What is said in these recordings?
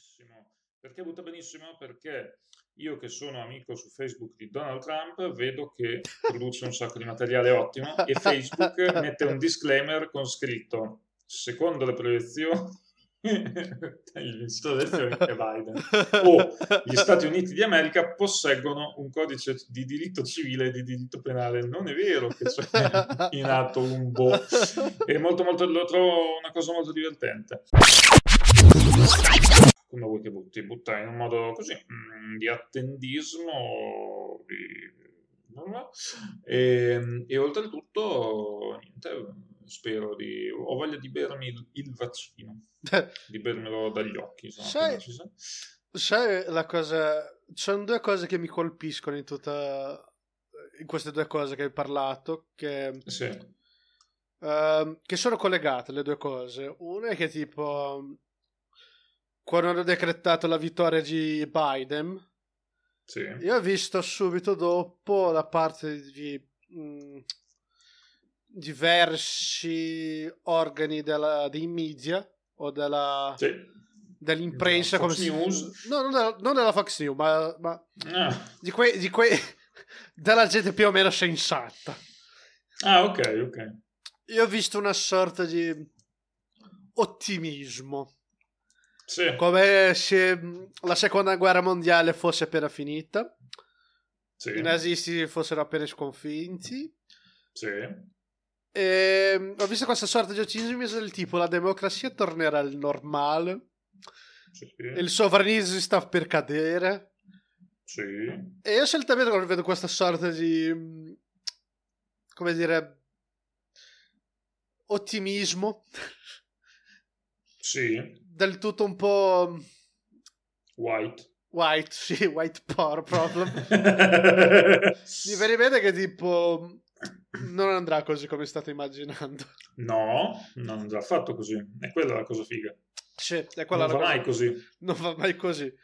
benissimo. Perché butta benissimo? Perché io che sono amico su Facebook di Donald Trump vedo che produce un sacco di materiale ottimo e Facebook mette un disclaimer con scritto secondo le proiezioni il vincitore delle elezioni è Biden o gli Stati Uniti di America posseggono un codice di diritto civile e di diritto penale non è vero che c'è in atto un boh è molto molto lo trovo una cosa molto divertente come vuoi che butti butta in un modo così mm, di attendismo di... E, e oltretutto niente spero di ho voglia di bermi il, il vaccino di bermelo dagli occhi insomma, sai, sai la cosa ci sono due cose che mi colpiscono in tutta in queste due cose che hai parlato che sì. uh, che sono collegate le due cose. Una è che tipo quando hanno decretato la vittoria di Biden, sì. io ho visto subito dopo da parte di mh, mm, diversi organi della, dei media o della, sì. dell'impresa come si News. No, non della, non della Fox News, ma, ma ah. di quei, di quei della gente più o meno sensata. Ah, ok, ok. Io ho visto una sorta di ottimismo sì. Come se la seconda guerra mondiale fosse appena finita, sì. i nazisti fossero appena sconfitti. Sì. E ho visto questa sorta di ottimismo del tipo la democrazia tornerà al normale, sì. il sovranismo sta per cadere. Sì. E io non vedo questa sorta di come dire ottimismo. Sì del tutto un po'... White. White, sì, white power problem. Mi viene bene che tipo non andrà così come state immaginando. No, non andrà affatto così. È quella la cosa figa. Sì, è quella non la va cosa... mai così. Non va mai così.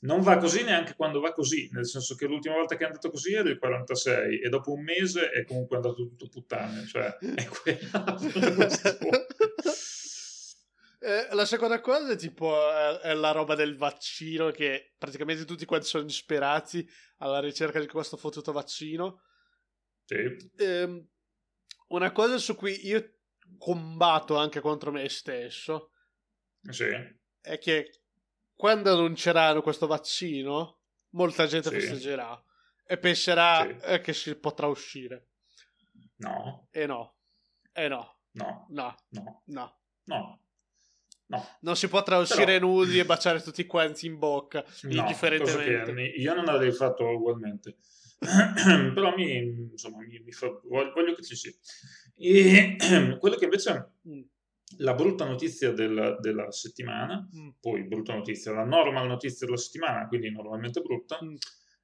Non va così neanche quando va così, nel senso che l'ultima volta che è andato così era il 46 e dopo un mese è comunque andato tutto puttane, cioè è quella Eh, la seconda cosa è tipo è, è, la roba del vaccino che praticamente tutti quanti sono disperati alla ricerca di questo fottuto vaccino. Sì. Eh, una cosa su cui io combatto anche contro me stesso sì. è che quando annunceranno questo vaccino molta gente sì. festeggerà e penserà sì. eh, che si potrà uscire. No. E no. E no. No. No. No. No. No. No. Non si potrà uscire Però... nudi e baciare tutti quanti in bocca, no, indifferentemente. io non l'avrei fatto ugualmente. Però mi, insomma, mi, mi fa, voglio che ci sia. E quello che invece mm. la brutta notizia della, della settimana, mm. poi brutta notizia, la normal notizia della settimana, quindi normalmente brutta, mm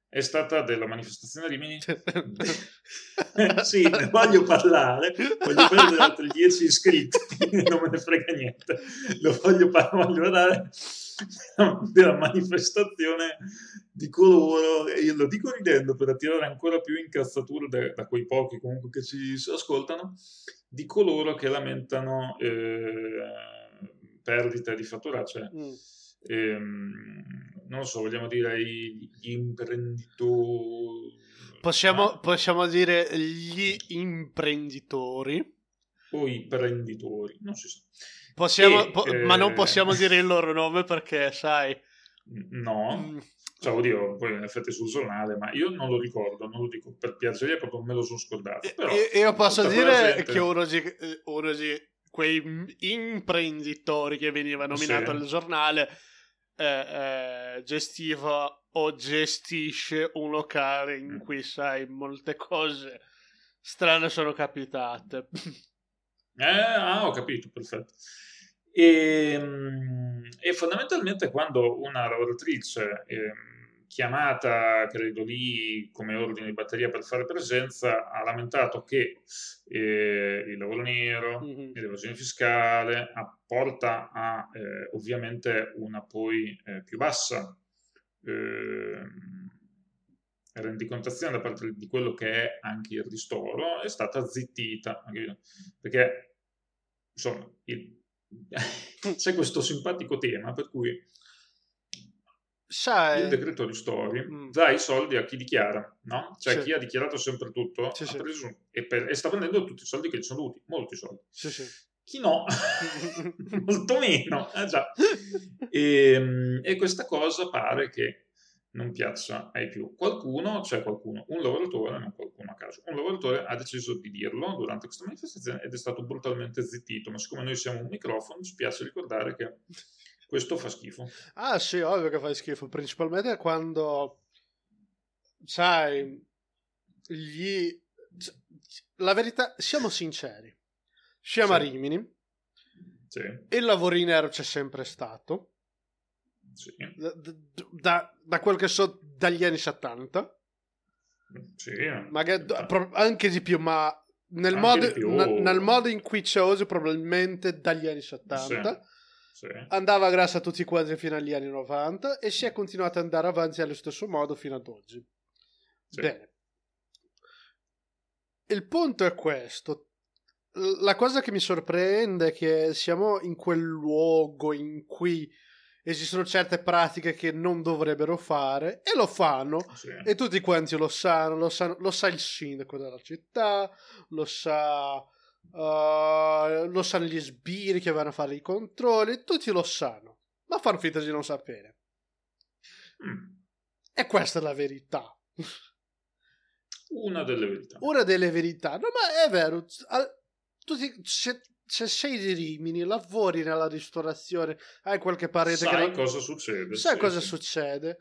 è stata della manifestazione a Rimini. sì, ne voglio parlare, voglio prendere altri 10 iscritti, non me ne frega niente. Lo voglio, voglio parlare della manifestazione di coloro, e io lo dico ridendo per attirare ancora più incazzature da, da quei pochi comunque che ci ascoltano, di coloro che lamentano eh, perdita di fatturato. Cioè, mm ehm, non so, vogliamo dire gli imprenditori. Possiamo, no? possiamo dire gli imprenditori. O i prenditori, non si sa. Possiamo, e, po- eh... Ma non possiamo dire il loro nome perché, sai... No, mm. cioè, oddio, poi in effetti sul giornale, ma io non lo ricordo, non lo dico per piacere, proprio me lo sono scordato. Però, io posso dire gente... che uno di, uno di quei imprenditori che veniva nominato sì. al giornale eh, eh, gestiva o gestisce un locale in mm. cui sai molte cose strane sono capitate. Eh, ah, ho capito, perfetto. E, ehm, e fondamentalmente quando una lavoratrice eh, chiamata, credo lì, come ordine di batteria per fare presenza, ha lamentato che eh, il lavoro nero, mm-hmm. l'evasione fiscale apporta a eh, ovviamente una poi eh, più bassa ehm, rendicontazione da parte di quello che è anche il ristoro, è stata zittita, perché insomma il, c'è questo simpatico tema per cui Sai... il decreto ristori mm. dà i soldi a chi dichiara, no? Cioè sì. chi ha dichiarato sempre tutto sì, sì. E, per, e, sta prendendo tutti i soldi che gli sono dovuti, molti soldi. Chi no, molto meno. Eh, già. E, ehm, e questa cosa pare che non piaccia ai più. Qualcuno, cioè qualcuno, un lavoratore, non qualcuno a caso, un lavoratore ha deciso di dirlo durante questa manifestazione ed è stato brutalmente zittito, ma siccome noi siamo un microfono ci piace ricordare che questo fa schifo. Ah sì, ovvio che fa schifo, principalmente quando, sai, gli... La verità, siamo sinceri, siamo sì. a Rimini, sì. il lavoro in nero c'è sempre stato, sì. da, da, da, quel che so dagli anni 70. Sì, magari, anche di più, ma nel modo, n- nel modo, in cui c'è oggi probabilmente dagli anni 70. Sì. Sì. Andava grassa tutti quanti fino agli anni 90 e si è continuato ad andare avanti allo stesso modo fino ad oggi. Sì. Bene. Il punto è questo. La cosa che mi sorprende è che siamo in quel luogo in cui esistono certe pratiche che non dovrebbero fare e lo fanno sì. e tutti quanti lo sanno, lo, sanno, lo sa il sindaco della città, lo sa Uh, lo sanno gli sbirri che vanno a fare i controlli, tutti lo sanno, ma fanno finta di non sapere. Mm. E questa è la verità. Una delle verità. Una delle verità. No, ma è vero. Tutti, se, se, sei di Rimini, lavori nella ristorazione, hai qualche parete sai che... Sai cosa succede. Sai sì, cosa sì. succede.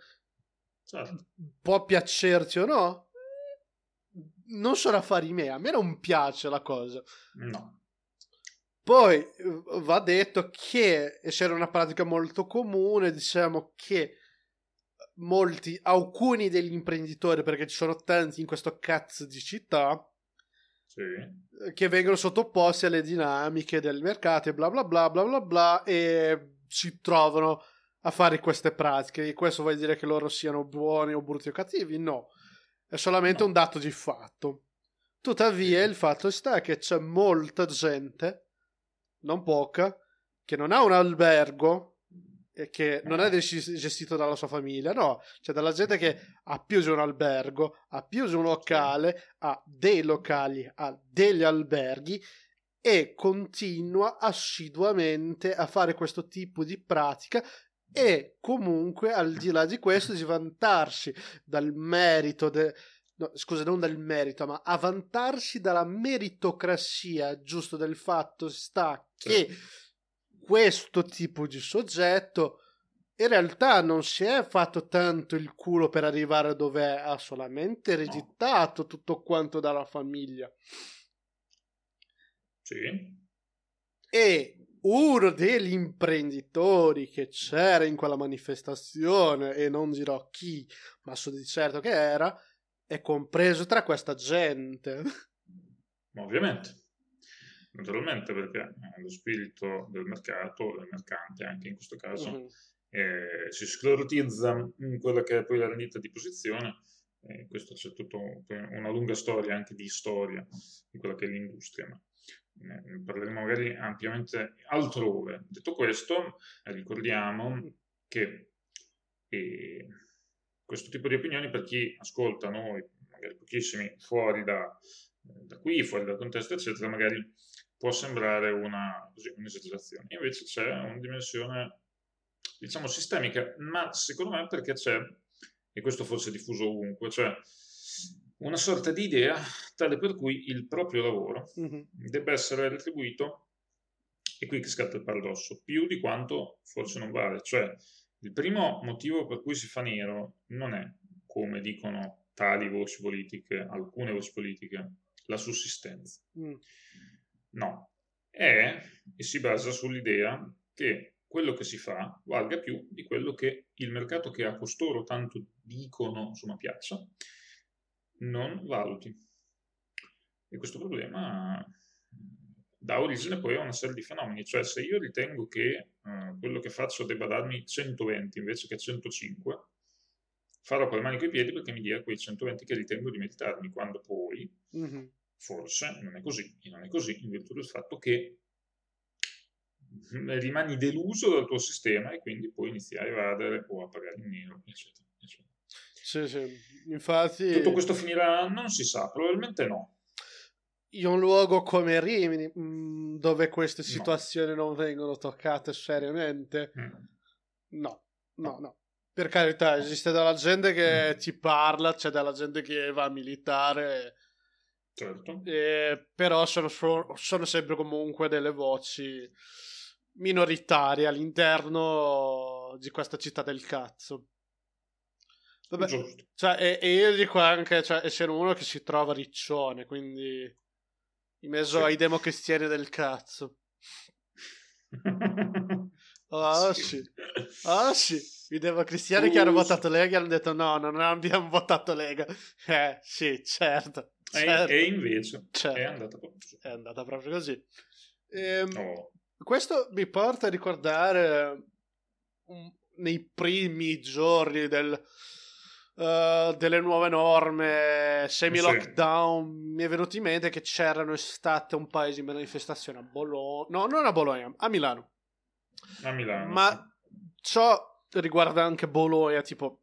Certo. Può piacerti o no? Non sono affari miei, a me non piace la cosa. No. Poi va detto che essere una pratica molto comune, diciamo che molti, alcuni degli imprenditori, perché ci sono tanti in questo cazzo di città, sì. che vengono sottoposti alle dinamiche del mercato e bla bla bla bla bla bla e si trovano a fare queste pratiche. E questo vuol dire che loro siano buoni o brutti o cattivi? No è solamente un dato di fatto. Tuttavia, il fatto sta che c'è molta gente, non poca, che non ha un albergo e che non è gestito dalla sua famiglia, no, c'è della gente che ha più di un albergo, ha più di un locale, ha dei locali, ha degli alberghi e continua assiduamente a fare questo tipo di pratica e comunque al di là di questo di vantarsi dal merito de... no, scusa non dal merito ma a vantarsi dalla meritocrazia giusto del fatto sta che questo tipo di soggetto in realtà non si è fatto tanto il culo per arrivare dove è, ha solamente ereditato tutto quanto dalla famiglia. Sì. E uno degli imprenditori che c'era in quella manifestazione, e non dirò chi, ma so di certo che era, è compreso tra questa gente. Ovviamente. Naturalmente perché lo spirito del mercato, del mercante anche in questo caso, mm-hmm. eh, si sclerotizza in quella che è poi la rendita di posizione. E questo c'è tutta una lunga storia anche di storia di quella che è l'industria. Ma ne parleremo magari ampiamente altrove. Detto questo, ricordiamo che eh, questo tipo di opinioni per chi ascolta noi, magari pochissimi fuori da, da qui, fuori dal contesto, eccetera, magari può sembrare una, così, un'esagerazione. Invece c'è una dimensione, diciamo, sistemica, ma secondo me perché c'è, e questo forse è diffuso ovunque, cioè una sorta di idea tale per cui il proprio lavoro mm-hmm. debba essere retribuito, e qui che scatta il paradosso, più di quanto forse non vale. Cioè, il primo motivo per cui si fa nero non è, come dicono tali voci politiche, alcune voci politiche, la sussistenza. Mm. No, è e si basa sull'idea che quello che si fa valga più di quello che il mercato che a costoro tanto dicono, insomma, piaccia, non valuti. E questo problema dà origine poi a una serie di fenomeni, cioè se io ritengo che uh, quello che faccio debba darmi 120 invece che 105, farò con le mani e con i piedi perché mi dia quei 120 che ritengo di meritarmi, quando poi mm-hmm. forse non è così, e non è così in virtù del fatto che rimani deluso dal tuo sistema e quindi puoi iniziare a evadere o a pagare in nero, eccetera. Sì, sì, infatti... Tutto questo finirà? Non si sa, probabilmente no. In un luogo come Rimini, mm, dove queste situazioni no. non vengono toccate seriamente, mm. no, no, no. Per carità, esiste della gente che mm. ti parla, c'è della gente che va a militare. Certo. Eh, però sono, sono sempre comunque delle voci minoritarie all'interno di questa città del cazzo. Vabbè, cioè, e, e, io dico anche, cioè, essere uno che si trova riccione, quindi in mezzo sì. ai democristiani del cazzo. Ah sì. sì. Ah sì. I democristiani uh, che hanno votato Lega hanno detto no, non abbiamo votato Lega. Eh sì, certo. certo. E, e, invece certo. è andata proprio così. È andata proprio così. Ehm, oh. Questo mi porta a ricordare um, nei primi giorni del, uh, delle nuove norme semi-lockdown. Sì. Mi è venuto in mente che c'erano state un paio di manifestazioni a Bologna. No, non a Bologna, a Milano. A Milano. Ma ciò riguarda anche Bologna, tipo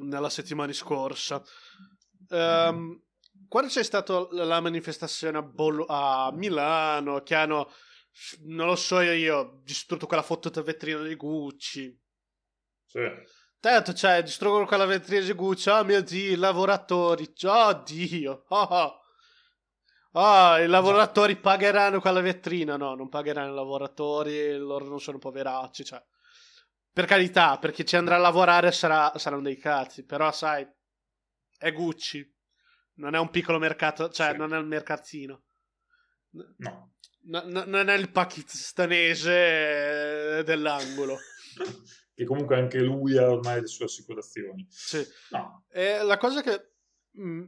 nella settimana scorsa. Um, mm. Quando c'è stata la manifestazione a, Bolo- a Milano, che hanno non lo so io, distrutto quella fottuta vetrina di Gucci. Sì. Tanto, cioè, distruggono quella vetrina di Gucci, oh mio Dio, i lavoratori, oh Dio, oh, oh. oh i lavoratori no. pagheranno quella vetrina, no, non pagheranno i lavoratori, loro non sono poveracci, cioè. Per carità, perché ci andrà a lavorare sarà, saranno dei cazzi, però sai, è Gucci, non è un piccolo mercato, cioè, sì. non è un mercatino. No. No, no, non è il pakistanese dell'angolo. che comunque anche lui ha ormai le sue assicurazioni. Sì. No. E la cosa che mh, mm,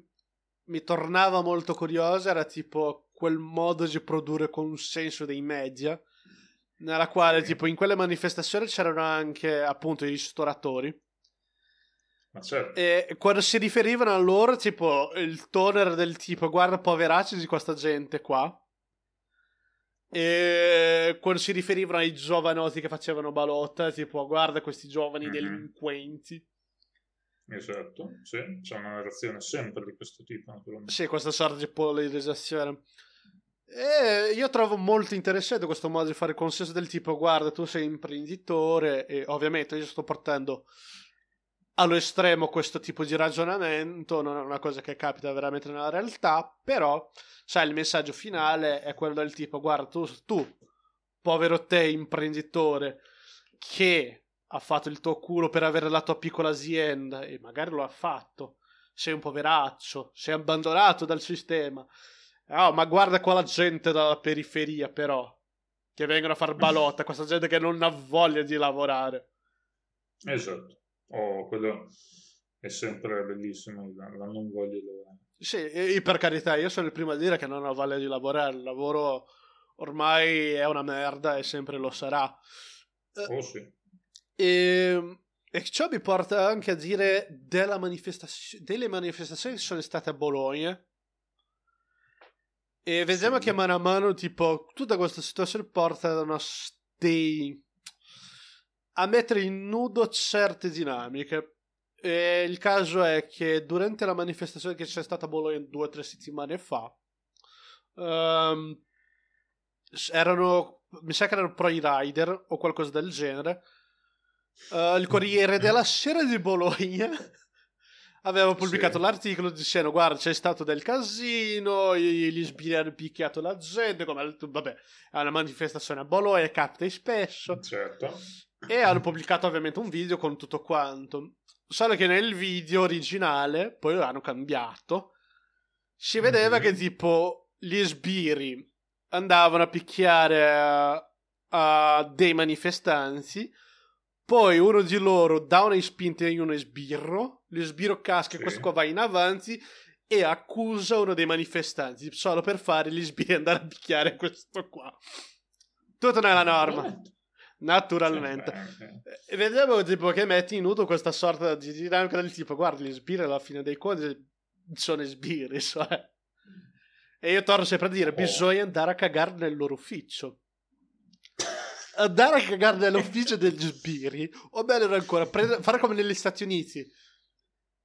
mi tornava molto curiosa era tipo quel modo di produrre consenso dei media, nella quale tipo in quelle manifestazioni c'erano anche appunto i ristoratori. Ma certo. E quando si riferivano a loro, tipo il toner del tipo guarda poveracci di questa gente qua e quando si riferivano ai giovanotti che facevano balotta, tipo, guarda questi giovani mm-hmm. delinquenti. Esatto, sì, c'è una narrazione sempre di questo tipo, naturalmente. Sì, questa sorta di polarizzazione. E io trovo molto interessante questo modo di fare consenso del tipo, guarda, tu sei imprenditore e ovviamente io sto portando allo estremo questo tipo di ragionamento, non è una cosa che capita veramente nella realtà, però, sai, il messaggio finale è quello del tipo, guarda, tu, tu povero te imprenditore, che ha fatto il tuo culo per avere la tua piccola azienda, e magari lo ha fatto, sei un poveraccio, sei abbandonato dal sistema, oh, ma guarda qua la gente dalla periferia, però, che vengono a far balotta, questa gente che non ha voglia di lavorare. Esatto oh, quello è sempre bellissimo, la, non voglio lavorare. Sì, e per carità, io sono il primo a dire che non ho voglia di lavorare, il lavoro ormai è una merda e sempre lo sarà. Eh, oh sì. E, ehm, e ciò mi porta anche a dire manifestazio- delle manifestazioni che sono state a Bologna. E vediamo sì. che mano a mano, tipo, tutta questa situazione porta a una dei a mettere in nudo certe dinamiche. E il caso è che durante la manifestazione che c'è stata a Bologna due o tre settimane fa, um, erano, mi sa che erano pro rider o qualcosa del genere. Uh, il Corriere della Sera di Bologna aveva pubblicato sì. l'articolo dicendo guarda c'è stato del casino gli sbirri hanno picchiato la gente come vabbè è una manifestazione a Bologna capita spesso certo e hanno pubblicato ovviamente un video con tutto quanto. Solo che nel video originale, poi lo hanno cambiato, si vedeva mm-hmm. che tipo gli sbirri andavano a picchiare uh, dei manifestanti, poi uno di loro dà una spinta in uno sbirro, lo sbirro casca e sì. questo qua va in avanti e accusa uno dei manifestanti solo per fare gli sbirri andare a picchiare questo qua. Tutto nella norma naturalmente. E vedevo tipo che metti in nudo questa sorta di dinamica del tipo, guarda, gli sbirri alla fine dei conti sono sbirri, cioè. E io torno sempre a dire, oh. bisogna andare a cagare nel loro ufficio. andare a cagare nell'ufficio degli sbirri, o meglio ancora, prendere, fare come negli Stati Uniti,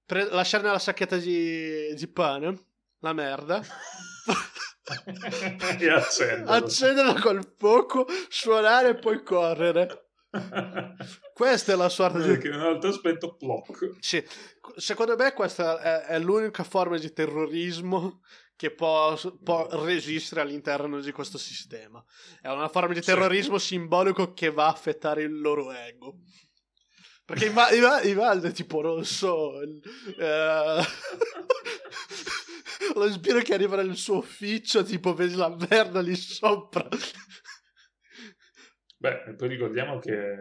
pre- lasciare nella sacchetta di, di pane la merda. e accenderla. accenderla col fuoco, suonare e poi correre. questa è la sorta di... Che una volta spento ploc. Sì. Secondo me questa è, è l'unica forma di terrorismo che può, può, resistere all'interno di questo sistema. È una forma di terrorismo sì. simbolico che va a affettare il loro ego. Perché Ivaldo è tipo rosso. Eh, lo spiro che arriva nel suo ufficio, tipo vedi la merda lì sopra. Beh, poi ricordiamo che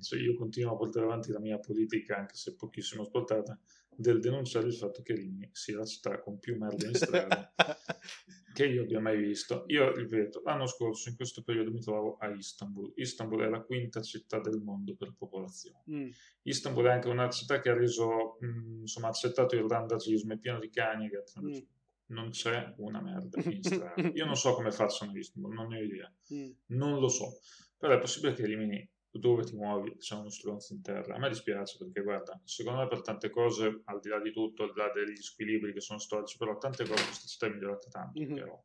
cioè, io continuo a portare avanti la mia politica, anche se pochissimo ascoltata, del denunciare il fatto che Rimini sia la città con più merda in strada che io abbia mai visto. Io ripeto, l'anno scorso in questo periodo mi trovavo a Istanbul. Istanbul è la quinta città del mondo per popolazione. Mm. Istanbul è anche una città che ha reso, mh, mm, insomma, accettato il randagismo, è pieno di cani e gatti. Mm. Non c'è una merda in strada. Io non so come facciano a Istanbul, non ne ho idea. Mm. Non lo so. Però è possibile che Rimini dove ti muovi c'è uno stronzo in terra. A me dispiace perché, guarda, secondo me per tante cose, al di là di tutto, al di là degli squilibri che sono storici, però tante cose questa città è migliorata tanto. Mm-hmm. Però,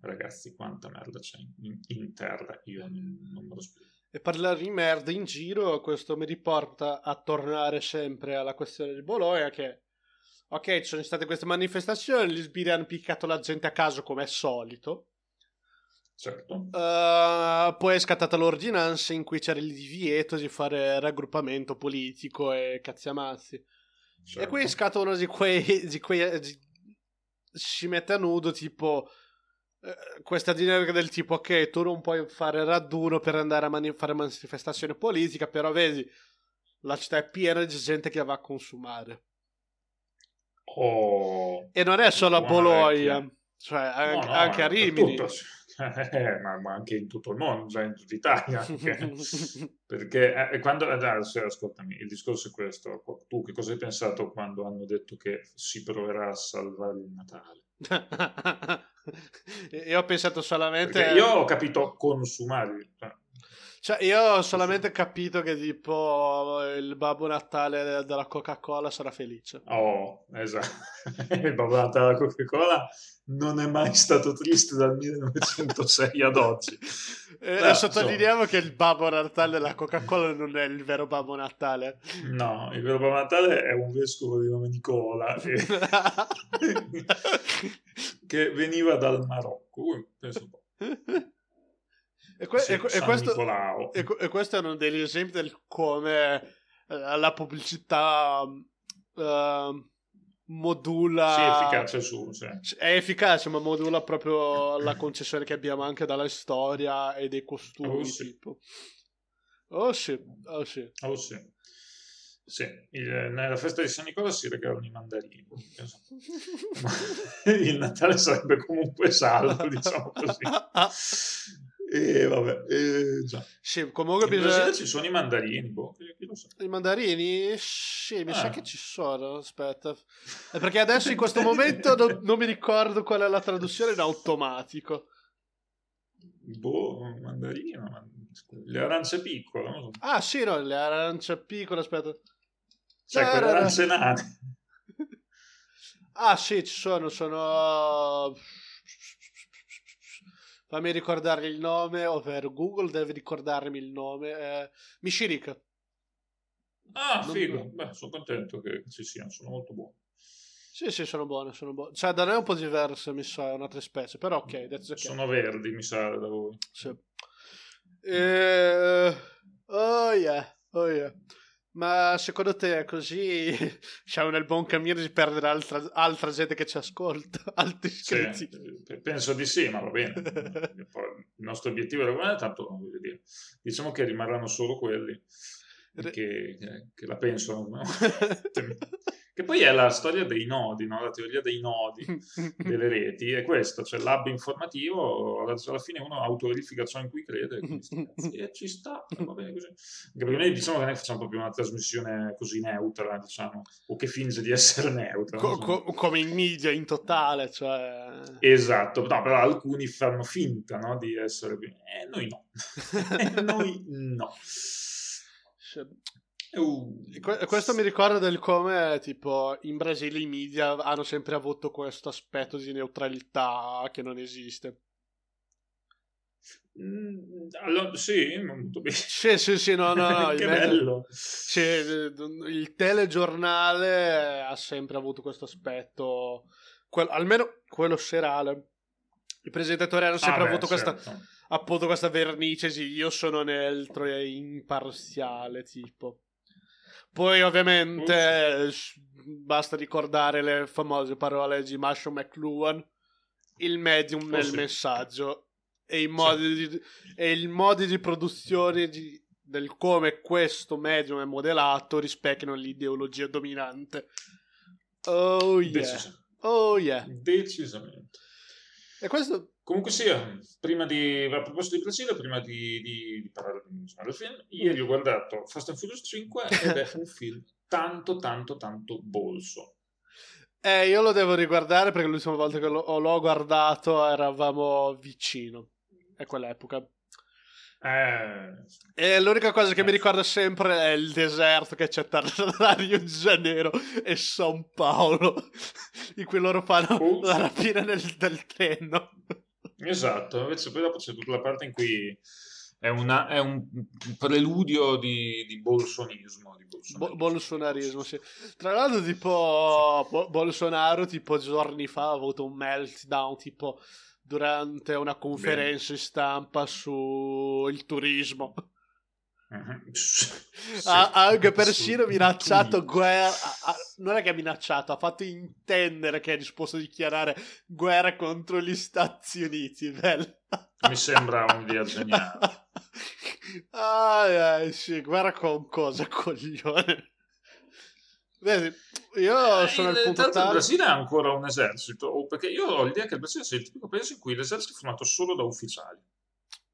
ragazzi, quanta merda c'è in, in terra, io non, non me lo spiego. E parlare di merda in giro, questo mi riporta a tornare sempre alla questione di Bologna che ok, ci sono state queste manifestazioni, gli sbirri hanno piccato la gente a caso come è solito. Certo. Uh, poi è scattata l'ordinanza in cui c'era il divieto di fare raggruppamento politico e cazzi amazzi. Certo. E qui scatta uno di quei, di quei di, si mette a nudo tipo eh, questa dinamica del tipo ok tu non puoi fare raduno per andare a mani- fare manifestazione politica però vedi la città è piena di gente che va a consumare oh, e non è solo a Bologna cioè anche, no, no, anche a Rimini ma, ma, anche in tutto il mondo, già in tutta Italia. Anche. Perché eh, quando, eh, ascoltami, il discorso è questo. Tu che cosa hai pensato quando hanno detto che si proverà a salvare il Natale? io ho pensato solamente... Perché io ho capito consumare. Cioè, io ho solamente capito che tipo il Babbo Natale della Coca-Cola sarà felice. Oh, esatto. il Babbo Natale della Coca-Cola non è mai stato triste dal 1906 ad oggi. E no, sottolineiamo so. che il Babbo Natale della Coca-Cola non è il vero Babbo Natale. No, il vero Babbo Natale è un vescovo di nome Nicola e... che veniva dal Marocco. Penso un po'. E, que- e, e, questo, e, questo, è uno degli esempi del come uh, la pubblicità uh, modula. Sì, efficace su. Sì. È efficace, ma modula proprio la concessione che abbiamo anche dalla storia e dei costumi. Oh sì. Tipo. Oh sì, oh sì. Oh sì. Sì, il, nella festa di San Nicola si regalano i mandarini. il Natale sarebbe comunque salvo, diciamo così. E vabbè, eh, già. Sì, comunque in bisogna... ci sono i mandarini, boh, chi lo sa. I mandarini? Sì, mi ah. sa che ci sono, aspetta. È perché adesso in questo momento non, non, mi ricordo qual è la traduzione in automatico. Boh, mandarini, ma... le arance piccole. So. Ah sì, no, le arance piccole, aspetta. Cioè, quelle arance nane. ah sì, ci sono, sono fammi ricordare il nome, ovvero Google deve ricordarmi il nome. Eh, Mishirik. Ah, non figo. Non... Beh, sono contento che ci siano, sono molto buoni. Sì, sì, sono buone, sono buone. Cioè, da noi è un po' diverso, mi sa, è un'altra specie, però ok. okay. Sono verdi, mi sa, da voi. Sì. Eh... Oh yeah, oh yeah. Ma secondo te è così siamo nel buon cammino di perdere altra, altra gente che ci ascolta? Altri iscritti? Sì, penso di sì, ma va bene. il nostro obiettivo è guardare, tanto dire. diciamo che rimarranno solo quelli che, che la pensano, no? Che poi è la storia dei nodi, no? la teoria dei nodi delle reti, è questo, c'è l'hub informativo, alla fine uno autoverifica ciò in cui crede e ci sta, va bene così. Anche perché noi diciamo che noi facciamo proprio una trasmissione così neutra, diciamo, o che finge di essere neutra. Co- co- come in media in totale, cioè... Esatto, no, però alcuni fanno finta no, di essere... Eh, noi no. noi no. Uh, questo mi ricorda del come tipo in Brasile i media hanno sempre avuto questo aspetto di neutralità che non esiste. Mm, allora, sì, molto bene. Sì, sì, sì, no, no, no che bello. Sì, il telegiornale ha sempre avuto questo aspetto, quel, almeno quello serale. I presentatori hanno sempre ah, avuto beh, questa, certo. appunto questa vernice, sì, io sono neutro e imparziale, tipo. Poi ovviamente basta ricordare le famose parole di Marshall McLuhan, il medium oh, nel sì. messaggio e i modi, sì. di, e il modo di produzione di, del come questo medium è modellato rispecchiano l'ideologia dominante. Oh yeah. Decisamente. Oh yeah. Decisamente. E questo Comunque sia, prima di, a proposito di Brasile, prima di, di, di parlare del film, ieri ho guardato Fast and Furious 5 ed è un film tanto, tanto, tanto bolso. Eh, io lo devo riguardare perché l'ultima volta che l'ho, l'ho guardato eravamo vicino. È quell'epoca. Eh, e l'unica cosa che eh. mi ricorda sempre è il deserto che c'è tra Rio de Janeiro e San Paolo, in cui loro fanno uh. la rapina nel, del treno. Esatto, invece poi dopo c'è tutta la parte in cui è, una, è un preludio di, di bolsonismo. Di bolsonarismo. Bo- bolsonarismo sì. Tra l'altro, tipo, sì. Bolsonaro, tipo giorni fa, ha avuto un meltdown, tipo durante una conferenza Bene. stampa sul turismo. Ha, anche persino minacciato guerra. non è che ha minacciato, ha fatto intendere che è disposto a dichiarare guerra contro gli Stati Uniti. Bello. Mi sembra un'idea geniale. ah, eh, sì, guerra con cosa, coglione. Vedi, io eh, sono il punto tale... Il Brasile ha ancora un esercito, perché io ho l'idea che il Brasile sia il tipico paese in cui l'esercito è formato solo da ufficiali.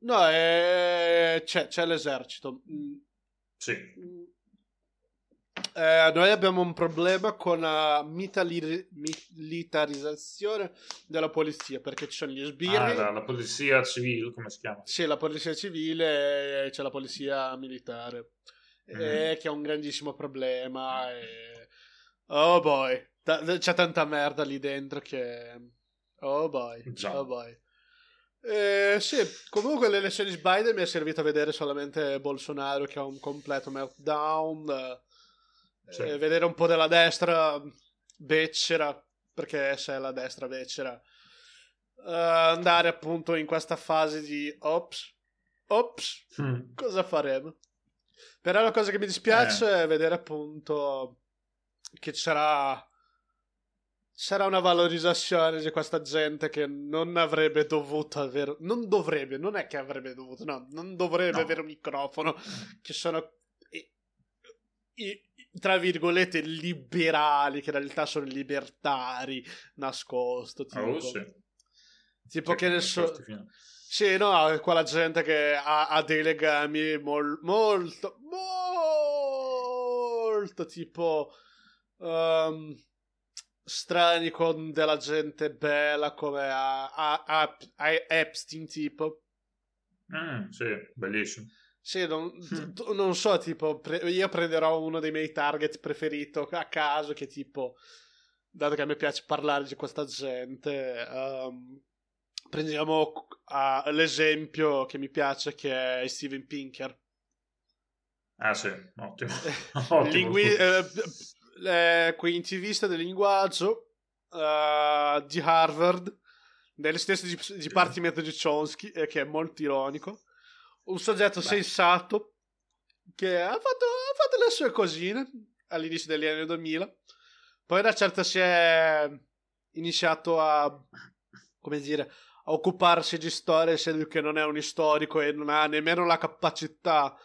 No, è... c'è, c'è l'esercito. Mm. Sì. Eh, noi abbiamo un problema con la militari- militarizzazione della polizia perché ci sono gli sbirri. Ah, la, la, polizia civile, come si chiama? Sì, la polizia civile e c'è la polizia militare, mm. eh, che è un grandissimo problema. E... Oh boy, c'è tanta merda lì dentro che. Oh boy, Già. oh boy. Eh, sì, comunque l'elezione di Biden mi è servito a vedere solamente Bolsonaro che ha un completo meltdown. Eh, sì. vedere un po' della destra becera, perché se è la destra becera. Uh, andare appunto in questa fase di ops, ops, mm. cosa faremo? Però la cosa che mi dispiace eh. è vedere appunto che sarà sarà una valorizzazione di questa gente che non avrebbe dovuto avere non dovrebbe, non è che avrebbe dovuto no, non dovrebbe no. avere un microfono che sono i, i, tra virgolette liberali che in realtà sono libertari nascosto tipo, oh, sì. tipo che adesso sì, no, quella gente che ha, ha dei legami mol, molto, molto tipo um, strani con della gente bella come a, a, a, a Epstein tipo. Mm, sì, bellissimo. Sì, non, mm. non so, tipo, pre- io prenderò uno dei miei target preferiti a caso che tipo, dato che a me piace parlare di questa gente, um, prendiamo uh, l'esempio che mi piace che è Steven Pinker. Ah sì, ottimo. ottimo. Lingui- eh, eh, coincidista del linguaggio uh, di Harvard, nello stesso dipartimento di Chomsky, eh, che è molto ironico. Un soggetto Beh. sensato che ha fatto, ha fatto le sue cosine all'inizio degli anni 2000. Poi una certa si è iniziato a, come dire, a occuparsi di storia, essendo che non è un storico e non ha nemmeno la capacità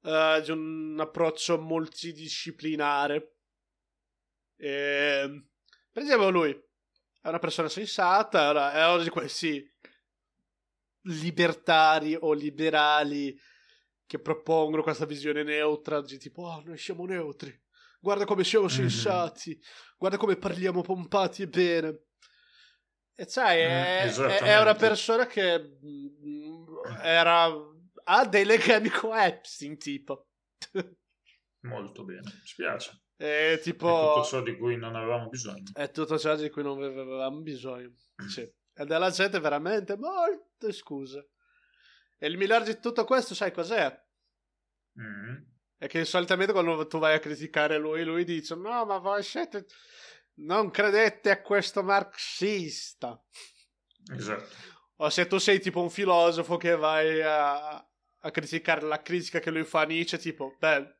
uh, di un approccio multidisciplinare E, ehm, prendiamo lui. È una persona sensata, è uno di questi libertari o liberali che propongono questa visione neutra di tipo, oh, noi siamo neutri, guarda come siamo mhm. sensati, mm-hmm. guarda come parliamo pompati e bene. E sai, è, mm, è, una persona che mm, era, ha dei legami con Epstein, tipo. Molto bene, mi spiace. È tipo... È tutto ciò di cui non avevamo bisogno. È tutto ciò di cui non avevamo bisogno. Sì. Ed è la gente veramente molto scusa. E il migliore di tutto questo, sai cos'è? Mm. È che solitamente quando tu vai a criticare lui, lui dice: No, ma voi siete. Non credete a questo marxista. Esatto. O se tu sei tipo un filosofo che vai a, a criticare la critica che lui fa a Nietzsche, tipo, beh,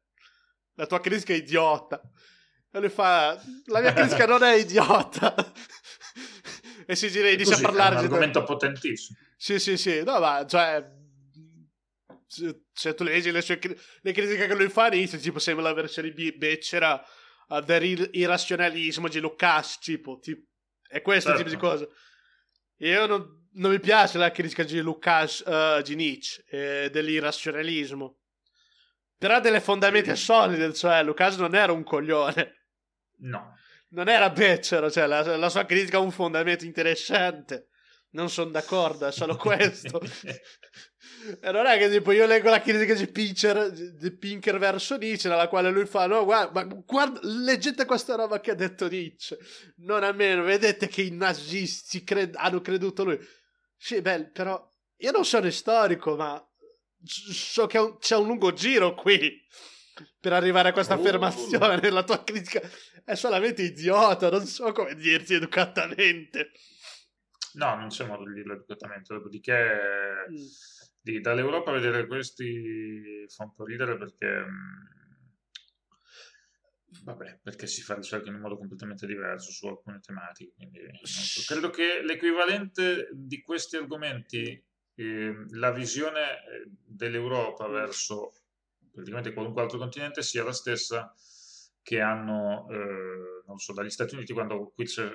la tua critica è idiota. E lui fa, la mia critica non è idiota. e si gira e inizia a parlare. È un argomento potentissimo. Sì, sì, sì. No, ma, cioè... Se, tu leggi le, sue, le critiche che lui fa inizia, tipo, sembra la versione becera dell'irrazionalismo di Lucas, tipo, tipo è questo certo. tipo di cosa. Io non, non, mi piace la critica di Lucas, uh, di Nietzsche, eh, dell'irrazionalismo. Però ha delle fondamenta solide, cioè Lucas non era un coglione. No. Non era becero, cioè la, la sua critica ha un fondamento interessante. Non sono d'accordo, è solo questo. e non è che tipo io leggo la critica di Pinker, di Pinker verso Nietzsche, nella quale lui fa: No, guarda, guarda, leggete questa roba che ha detto Nietzsche. Non a meno, vedete che i nazisti cred- hanno creduto lui. Sì, beh, però io non sono storico, ma so che un, c'è un lungo giro qui per arrivare a questa oh. affermazione. La tua critica è solamente idiota, non so come dirti educatamente. No, non c'è modo di dirlo educatamente. Dopodiché, mm. di, dall'Europa vedere questi fa un po' ridere perché. Mm, vabbè, perché si fa ricerca in un modo completamente diverso su alcune tematiche. Quindi, so. Credo che l'equivalente di questi argomenti eh, la visione eh, dell'Europa verso praticamente qualunque altro continente sia la stessa che hanno, eh, non so, dagli Stati Uniti quando,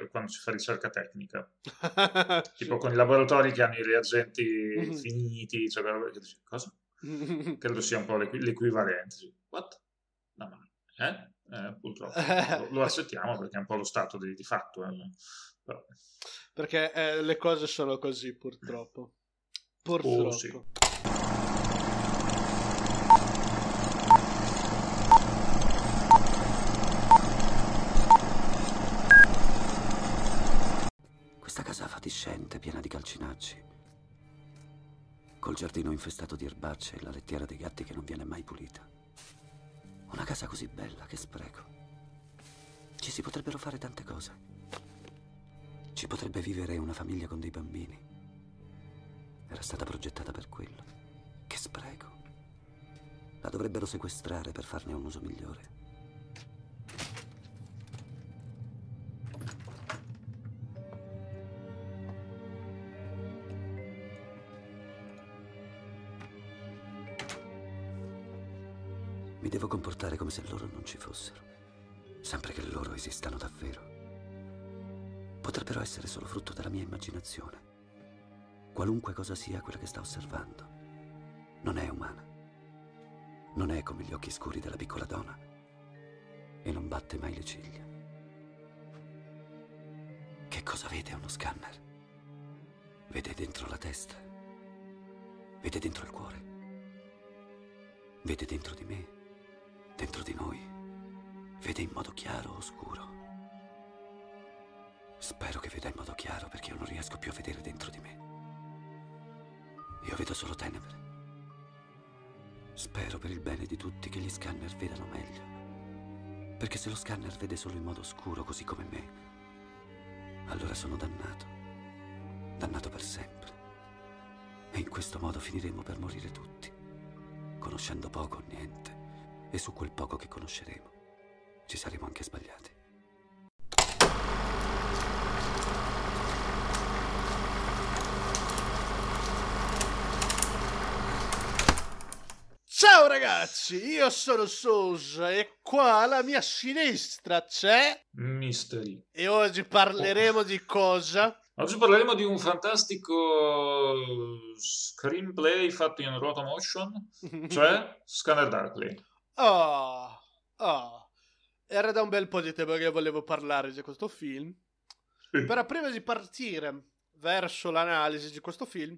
quando si fa ricerca tecnica, tipo con i laboratori che hanno i reagenti mm-hmm. finiti, cioè, cosa? Credo sia un po' l'equ- l'equivalente. What? No, ma, eh? Eh, purtroppo lo, lo, accettiamo perché è un po' lo stato di, di fatto. Eh. Perché eh, le cose sono così, purtroppo. Purtroppo. Oh, sì. Questa casa fatiscente, piena di calcinacci. Col giardino infestato di erbacce e la lettiera dei gatti che non viene mai pulita. Una casa così bella, che spreco. Ci si potrebbero fare tante cose. Ci potrebbe vivere una famiglia con dei bambini. Era stata progettata per quello. Che spreco. La dovrebbero sequestrare per farne un uso migliore. Mi devo comportare come se loro non ci fossero, sempre che loro esistano davvero. Potrebbero essere solo frutto della mia immaginazione qualunque cosa sia quella che sta osservando, non è umana. Non è come gli occhi scuri della piccola donna e non batte mai le ciglia. Che cosa vede uno scanner? Vede dentro la testa, vede dentro il cuore, vede dentro di me, dentro di noi, vede in modo chiaro o scuro. Spero che veda in modo chiaro perché io non riesco più a vedere dentro di me. Io vedo solo tenebre. Spero per il bene di tutti che gli scanner vedano meglio. Perché se lo scanner vede solo in modo scuro, così come me, allora sono dannato. Dannato per sempre. E in questo modo finiremo per morire tutti, conoscendo poco o niente. E su quel poco che conosceremo, ci saremo anche sbagliati. Ciao ragazzi, io sono Sosa e qua alla mia sinistra c'è Mystery. E oggi parleremo oh. di cosa? Oggi parleremo di un fantastico screenplay fatto in roto motion, cioè Scanner Darkly. Oh, oh. Era da un bel po' di tempo che volevo parlare di questo film. Sì. Però prima di partire verso l'analisi di questo film,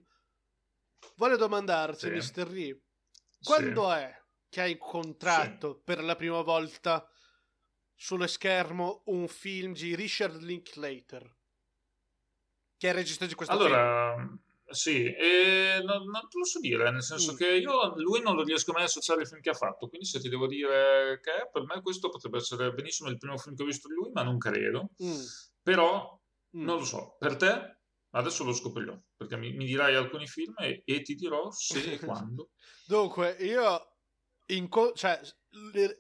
voglio domandarti, sì. Mr. Ree, quando sì. è che hai incontrato sì. per la prima volta sullo schermo un film di Richard Linklater? Che è il regista di questo allora, film? Allora, sì, e non, non, te lo so dire, nel senso mm. che io lui non lo riesco mai a associare al film che ha fatto, quindi se ti devo dire che per me questo potrebbe essere benissimo il primo film che ho visto di lui, ma non credo. Mm. Però mm. non lo so, per te Adesso lo scoprirò, perché mi, mi dirai alcuni film e, e, ti dirò se e quando. Dunque, io... Co- cioè,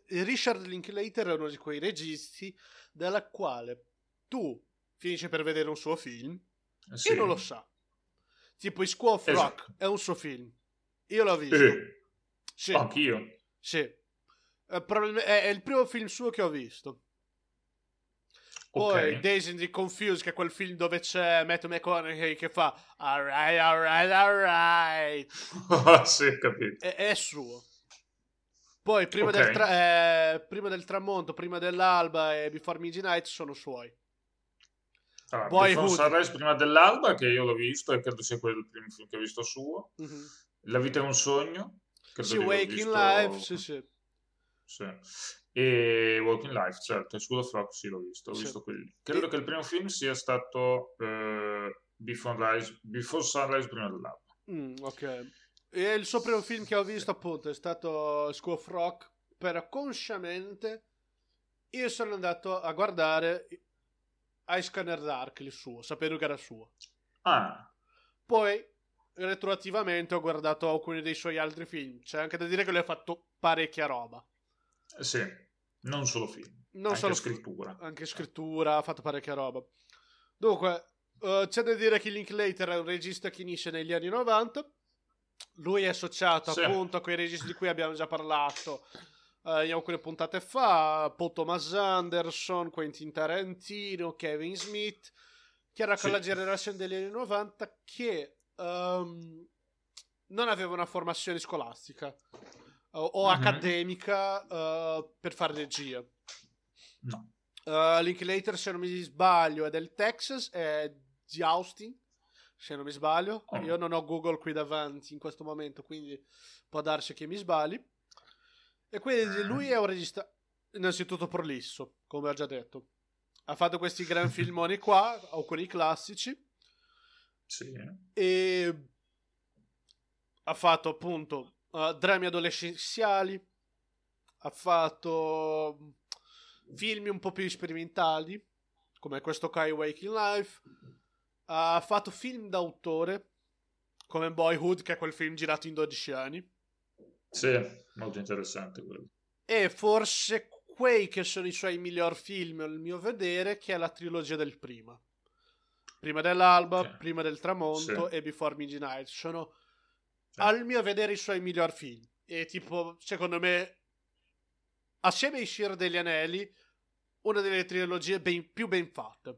Richard Linklater è uno di quei registi della quale tu finisci per vedere un suo film sì. e non lo sa. Tipo i School of esatto. Rock è un suo film. Io l'ho visto. Eh. Sì. Anch'io. Sì. È, è il primo film suo che ho visto. Poi okay. Dazed and Confused, che è quel film dove c'è Matthew McConaughey che fa alright, alright, alright. sì, capito. È, è suo. Poi prima, okay. del tra- eh, prima, del tramonto, prima dell'alba e Before Midnight sono suoi. Allora, Boyhood. Sunrise prima dell'alba, che io l'ho visto e credo sia quello il primo film che ho visto suo. Mm-hmm. La vita è un sogno. Sì, Waking visto... Life, sì, sì. Sì e Walking Life, certo, School of Rock sì l'ho visto, ho sì. visto quelli. Credo e... che il primo film sia stato eh, Before, Rise, Before Sunrise prima dell'alba. Mm, ok. E il suo primo film che ho visto appunto è stato School of Rock, però consciamente io sono andato a guardare Ice Scanner Dark, il suo, sapendo che era suo. Ah. Poi retroattivamente ho guardato alcuni dei suoi altri film, c'è anche da dire che lui ha fatto parecchia roba. Sì. Non solo film, non anche solo scrittura. F- anche scrittura, ha fatto parecchia roba. Dunque, uh, c'è da dire che Linklater è un regista che inizia negli anni 90. Lui è associato sì. appunto a quei registi di cui abbiamo già parlato uh, in alcune puntate fa, Paul Thomas Anderson, Quentin Tarantino, Kevin Smith, che era quella sì. generazione degli anni 90 che um, non aveva una formazione scolastica o mm-hmm. accademica uh, per fare regia. No. Uh, Linklater, se non mi sbaglio, è del Texas, è di Austin, se non mi sbaglio. Oh. Io non ho Google qui davanti in questo momento, quindi può darsi che mi sbagli. E quindi lui è un regista innanzitutto prolisso, come ho già detto. Ha fatto questi gran filmoni qua, alcuni classici. Sì. E ha fatto appunto uh, drammi adolescenziali, ha fatto film un po' più sperimentali, come questo Kai Waking Life, ha fatto film d'autore, come Boyhood, che è quel film girato in 12 anni. Sì, molto interessante quello. E forse quei che sono i suoi miglior film, al mio vedere, che è la trilogia del prima. Prima dell'alba, sì. prima del tramonto sì. e Before Midnight. Sono al mio vedere i suoi miglior film. E tipo, secondo me, assieme ai Shir degli Anelli, una delle trilogie ben, più ben fatte.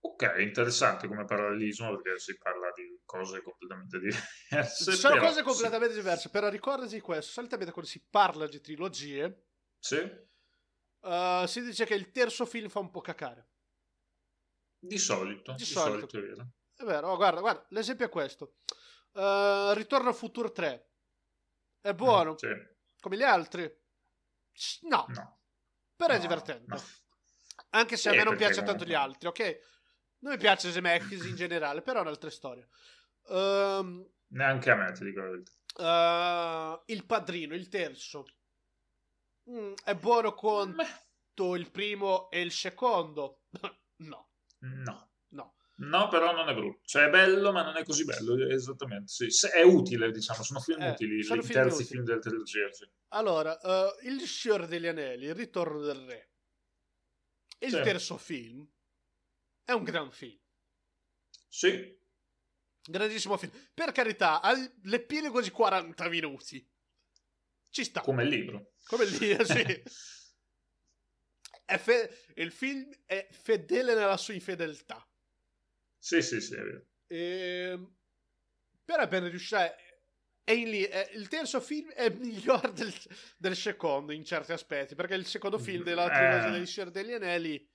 Ok, interessante come parallelismo perché si parla di cose completamente diverse. Sono però, cose completamente sì. diverse, però ricordati questo, solitamente quando si parla di trilogie, sì. uh, si dice che il terzo film fa un po' cacare. Di solito, di, di solito. solito. è vero. È vero, guarda, guarda, l'esempio è questo. Uh, Ritorno al futuro 3. È buono? Mm, sì. Come gli altri? No. no. Però no, è divertente. No. Anche se a me non piacciono tanto gli altri, ok? Non mi piace Zemeckis in generale, però è un'altra storia. Um, Neanche a me, ti dico uh, Il padrino, il terzo. Mm, è buono quanto il primo e il secondo? no. No. No, però non è brutto. Cioè è bello, ma non è così bello. Esattamente, sì. È utile, diciamo. Sono film eh, utili. Sono I terzi film della trilogia. Sì. Allora, uh, Il Signore degli Anelli, Il Ritorno del Re. Il sì. terzo film è un gran film. Sì. Grandissimo film. Per carità, piene quasi 40 minuti. Ci sta. Come il libro. Come il libro, sì. fe- il film è fedele nella sua infedeltà. Sì, sì, sì, è vero. E... Ehm, però per riuscire... È in lì, è, il terzo film è migliore del, del, secondo in certi aspetti, perché il secondo film della trilogia eh. Signore degli Anelli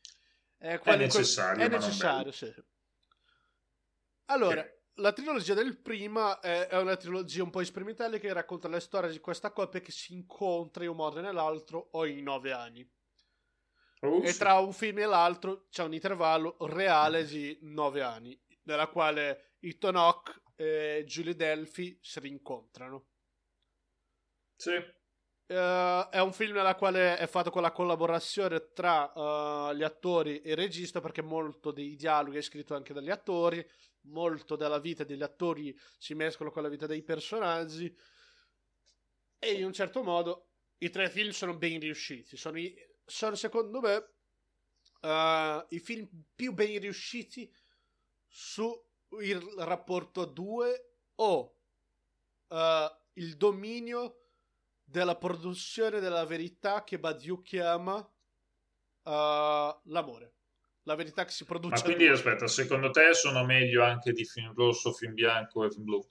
è, è necessario. È necessario, sì. Allora, eh. la trilogia del prima è, è, una trilogia un po' sperimentale che racconta la storia di questa coppia che si incontra in un modo e nell'altro o in nove anni. Oh, e tra un film e l'altro c'è un intervallo reale di nove anni, nella quale Ethan Hawke e Julie Delphi si rincontrano. Sì. Uh, è un film nella quale è fatto con la collaborazione tra uh, gli attori e il regista perché molto dei dialoghi è scritto anche dagli attori, molto della vita degli attori si mescola con la vita dei personaggi e in un certo modo i tre film sono ben riusciti, sono, i, sono secondo me uh, i film più ben riusciti sul rapporto a due o il dominio della produzione della verità che Badiou chiama uh, l'amore. La verità che si produce. Ma quindi aspetta, secondo te sono meglio anche di film rosso, film bianco e film blu?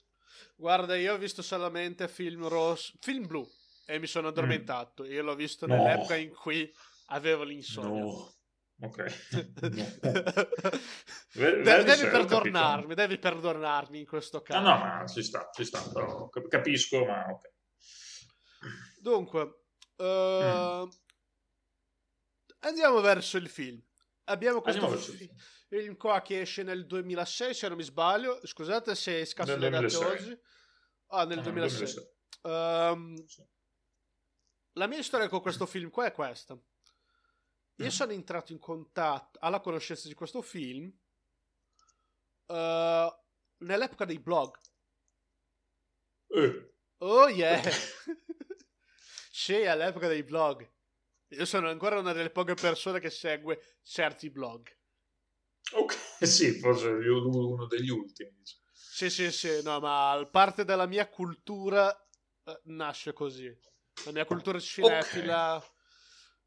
Guarda, io ho visto solamente film rosso, film blu e mi sono addormentato. Mm. Io l'ho visto no. nell'epoca in cui avevo l'insonnia. No. Ok. No. De- devi perdonarmi, devi perdonarmi in questo caso. No, no, ma ci sta, ci sta, però capisco, ma ok. Dunque, uh, mm. andiamo verso il film. Abbiamo questo film, film qua che esce nel 2006, se non mi sbaglio. Scusate se scasso le date oggi. Ah, nel ah, 2006. 2006. Um, sì. La mia storia con questo film qua è questa. Io mm. sono entrato in contatto, alla conoscenza di questo film, uh, nell'epoca dei blog. Eh. Oh yeah! sì, all'epoca dei blog. Io sono ancora una delle poche persone che segue certi blog. Ok, sì, forse uno degli ultimi. Sì, sì, sì, no, ma parte della mia cultura eh, nasce così. La mia cultura cinefila, okay.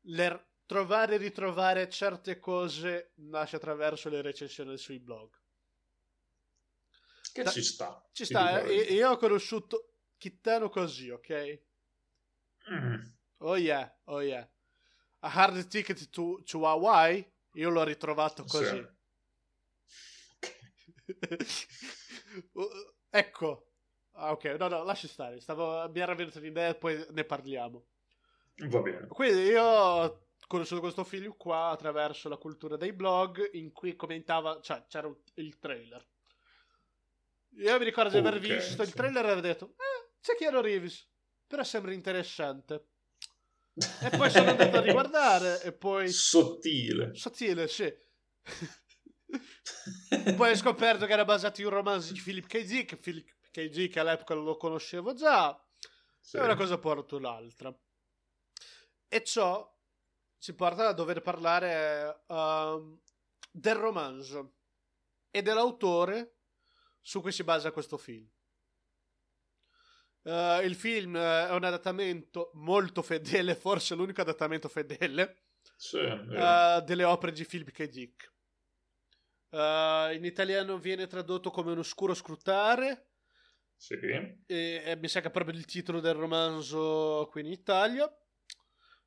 le, trovare e ritrovare certe cose nasce attraverso le recensioni sui blog. Che da, ci sta. Ci sta, eh, io ho conosciuto Kitano così, ok? Mm. Oh yeah, oh yeah. A Hard Ticket to, to Hawaii, io l'ho ritrovato così. Sì. ecco. Ah, ok, no, no, lascia stare. Stavo, mi era venuta l'idea e poi ne parliamo. Va bene. Quindi io conosciuto questo film qua attraverso la cultura dei blog in cui commentava, cioè c'era il trailer. Io mi ricordo di aver okay, visto sì. il trailer e aver detto, eh, c'è Keanu Reeves, però sembra interessante. E poi sono andato a riguardare e poi... Sottile. Sottile, sì. poi ho scoperto che era basato in un romanzo di Philip K. Dick, Philip K. Dick all'epoca lo conoscevo già. Sì. E una cosa porta l'altra. E ciò ci porta a dover parlare uh, del romanzo e dell'autore su cui si basa questo film. Uh, il film è un adattamento molto fedele, forse l'unico adattamento fedele sì, uh, delle opere di Philip K. Dick. Uh, in italiano viene tradotto come un oscuro scrutare. Sì. E, e, mi sa che è proprio il titolo del romanzo qui in Italia.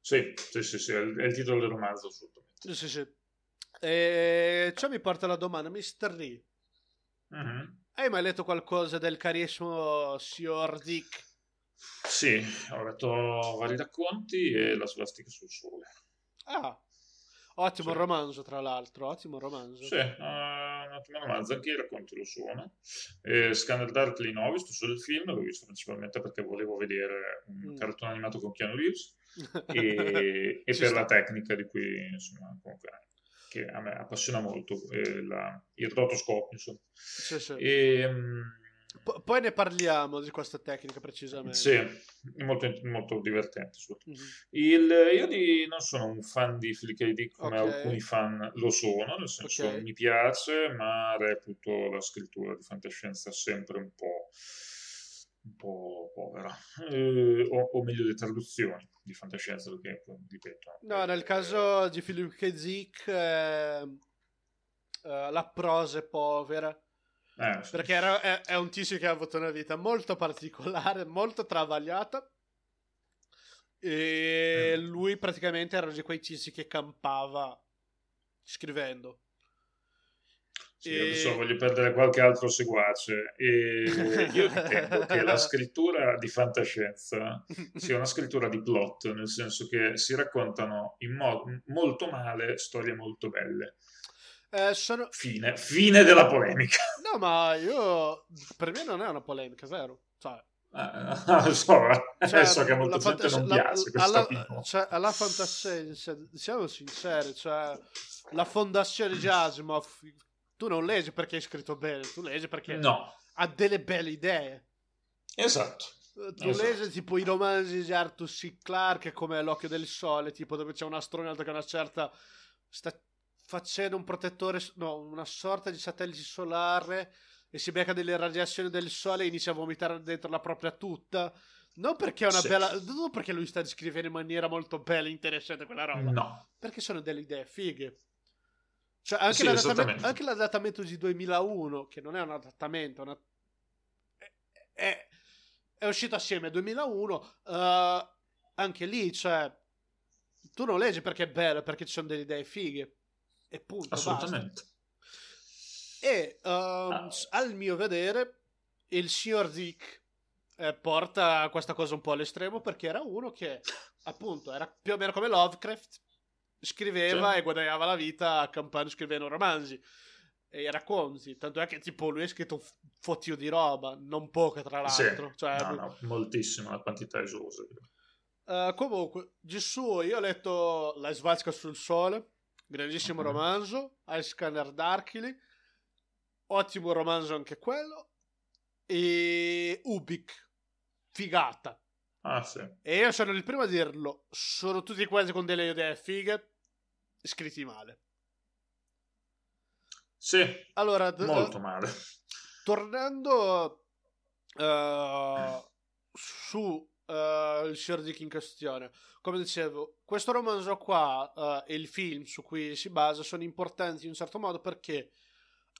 Sì, sì, sì, sì è, il, titolo del romanzo assolutamente. Sì, sì. E ciò mi porta alla domanda, Mr. Lee. Mm-hmm. Hai mai letto qualcosa del carissimo Signor Dick? Sì, ho letto vari racconti e la svastica sul sole. Ah, ottimo sì. romanzo tra l'altro, ottimo romanzo. Sì, uh, un ottimo romanzo, anche i racconti lo sono. Scandal Darkly no, ho visto solo il film, l'ho visto principalmente perché volevo vedere un mm. cartone animato con Keanu Reeves e, e per sta. la tecnica di cui insomma comunque che a me appassiona molto, eh, la, il rotoscopio, insomma. Sì, sì. E, um, P- poi ne parliamo di questa tecnica precisamente. Sì, è molto, molto divertente. Mm-hmm. Il, io di, non sono un fan di Flick ID come okay. alcuni fan lo sono, nel senso okay. mi piace, ma reputo la scrittura di fantascienza sempre un po' un po' povera, eh, o, o, meglio le traduzioni di fantascienza, perché ripeto. No, nel caso di Philip K. Dick eh, uh, la prosa è povera. Eh, sì. Perché era, è, è, un tizio che ha avuto una vita molto particolare, molto travagliata. E eh. lui praticamente era di quei tizi che campava scrivendo. Sì, e... adesso voglio perdere qualche altro seguace. E io ritengo che la scrittura di fantascienza sia una scrittura di plot, nel senso che si raccontano in mo- molto male storie molto belle. Eh, sono... fine, fine della polemica. No, ma io per me non è una polemica, vero? Cioè, eh, so, cioè, so che a molta gente non la, piace alla, cioè, alla fantascienza siamo sinceri cioè, la fondazione di Asimov tu non leggi perché è scritto bene, tu leggi perché no. ha delle belle idee. Esatto. Tu esatto. leggi tipo i romanzi di Arthur C. Clarke come L'occhio del sole, tipo dove c'è un astronauta che una certa sta facendo un protettore, no, una sorta di satellite solare e si becca delle radiazioni del sole e inizia a vomitare dentro la propria tutta. Non perché è una sì. bella. Non perché lui sta descrivendo in maniera molto bella e interessante quella roba. No. Perché sono delle idee fighe. Cioè, anche, sì, l'adattamento, anche l'adattamento di 2001, che non è un adattamento, una... è, è, è, uscito assieme a 2001, uh, eh, anche lì, cioè, tu non leggi perché è bello, perché ci sono delle idee fighe. E punto. Assolutamente. Basta. E um, ah. al mio vedere, il signor Dick eh, porta questa cosa un po' all'estremo perché era uno che, appunto, era più o meno come Lovecraft scriveva sì. e guadagnava la vita accampando scrivendo romanzi e racconti. Tanto è che tipo lui ha scritto un fottio di roba, non poca tra l'altro. Sì. Cioè, no, no, moltissima, la quantità esausta. Uh, comunque, di suo io ho letto La svalsca sul sole, grandissimo uh-huh. romanzo, Al Scanner Darkly, ottimo romanzo anche quello, e Ubik, figata. Ah, sì. E io sono il primo a dirlo. Sono tutti quasi con delle idee fighe, scritti male. Sì. Allora, molto male. Tornando uh, su uh, il Sherdick in questione, come dicevo, questo romanzo qua uh, e il film su cui si basa sono importanti in un certo modo perché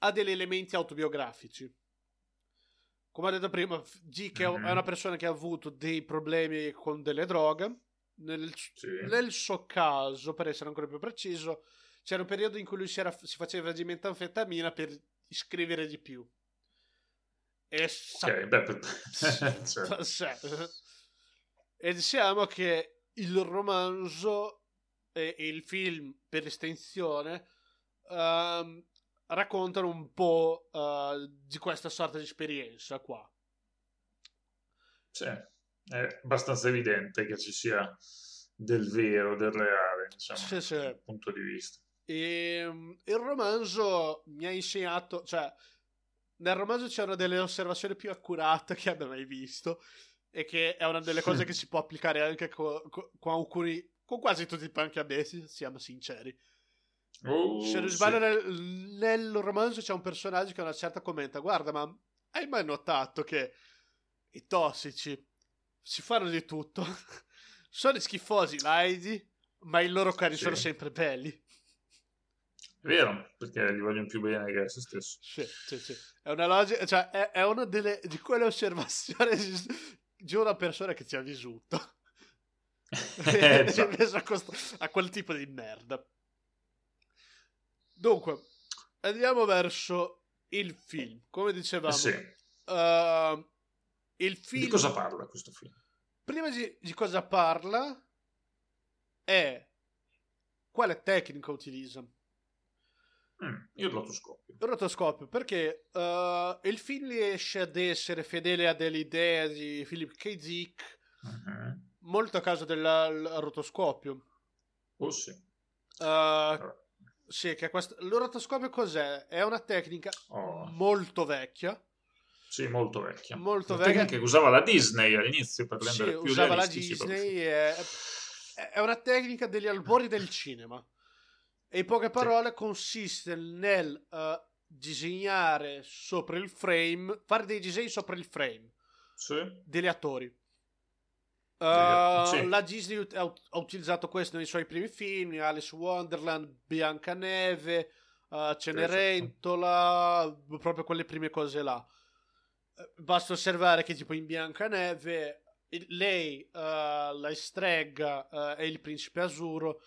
ha degli elementi autobiografici come ho detto prima, G che mm-hmm. è una persona che ha avuto dei problemi con delle droghe. Nel, sì. nel, suo caso, per essere ancora più preciso, c'era un periodo in cui lui si, era, si faceva di metanfetamina per scrivere di più. E sa- okay, beh, per... E diciamo che il romanzo e il film, per estensione, um, raccontano un po' uh, di questa sorta di esperienza qua. Sì, è abbastanza evidente che ci sia del vero, del reale, insomma, sì, sì. dal punto di vista. E, um, il romanzo mi ha insegnato, cioè, nel romanzo c'erano delle osservazioni più accurate che abbia mai visto e che è una delle cose che si può applicare anche con, con, con alcuni, con quasi tutti i punk abessi, siamo sinceri. Oh, Se non sbaglio, nel, nel, romanzo c'è un personaggio che a una certa commenta: Guarda, ma hai mai notato che i tossici si fanno di tutto? sono schifosi, laidi, ma i loro cari sì. sono sempre belli. È vero, perché gli vogliono più bene che a se stesso. Sì, sì, sì. È una logica, cioè, è, è una delle, di quelle osservazioni di una persona che ci ha vissuto. eh, a, questo, a quel tipo di merda. Dunque, andiamo verso il film. Come dicevamo, sì. uh, il film... Di cosa parla questo film? Prima di, di cosa parla è quale tecnica utilizza. Mm, il rotoscopio. Il rotoscopio, perché uh, il film riesce ad essere fedele a delle idee di Philip K. Dick, uh-huh. molto a causa del rotoscopio. Oh sì. Uh, allora. Sì, che questo... l'orotoscopio cos'è? È una tecnica oh. molto vecchia. Sì, molto vecchia. Molto una vecchia. che usava la Disney all'inizio per rendere sì, più usava la Disney. È... è una tecnica degli albori del cinema. E in poche parole sì. consiste nel uh, disegnare sopra il frame, fare dei disegni sopra il frame. sì. degli attori. Uh, sì. La Disney ha, ha, utilizzato questo nei suoi primi film, Alice Wonderland, Biancaneve, uh, Cenerentola, proprio quelle prime cose là. Basta osservare che tipo in Biancaneve lei, uh, la strega e il principe azzurro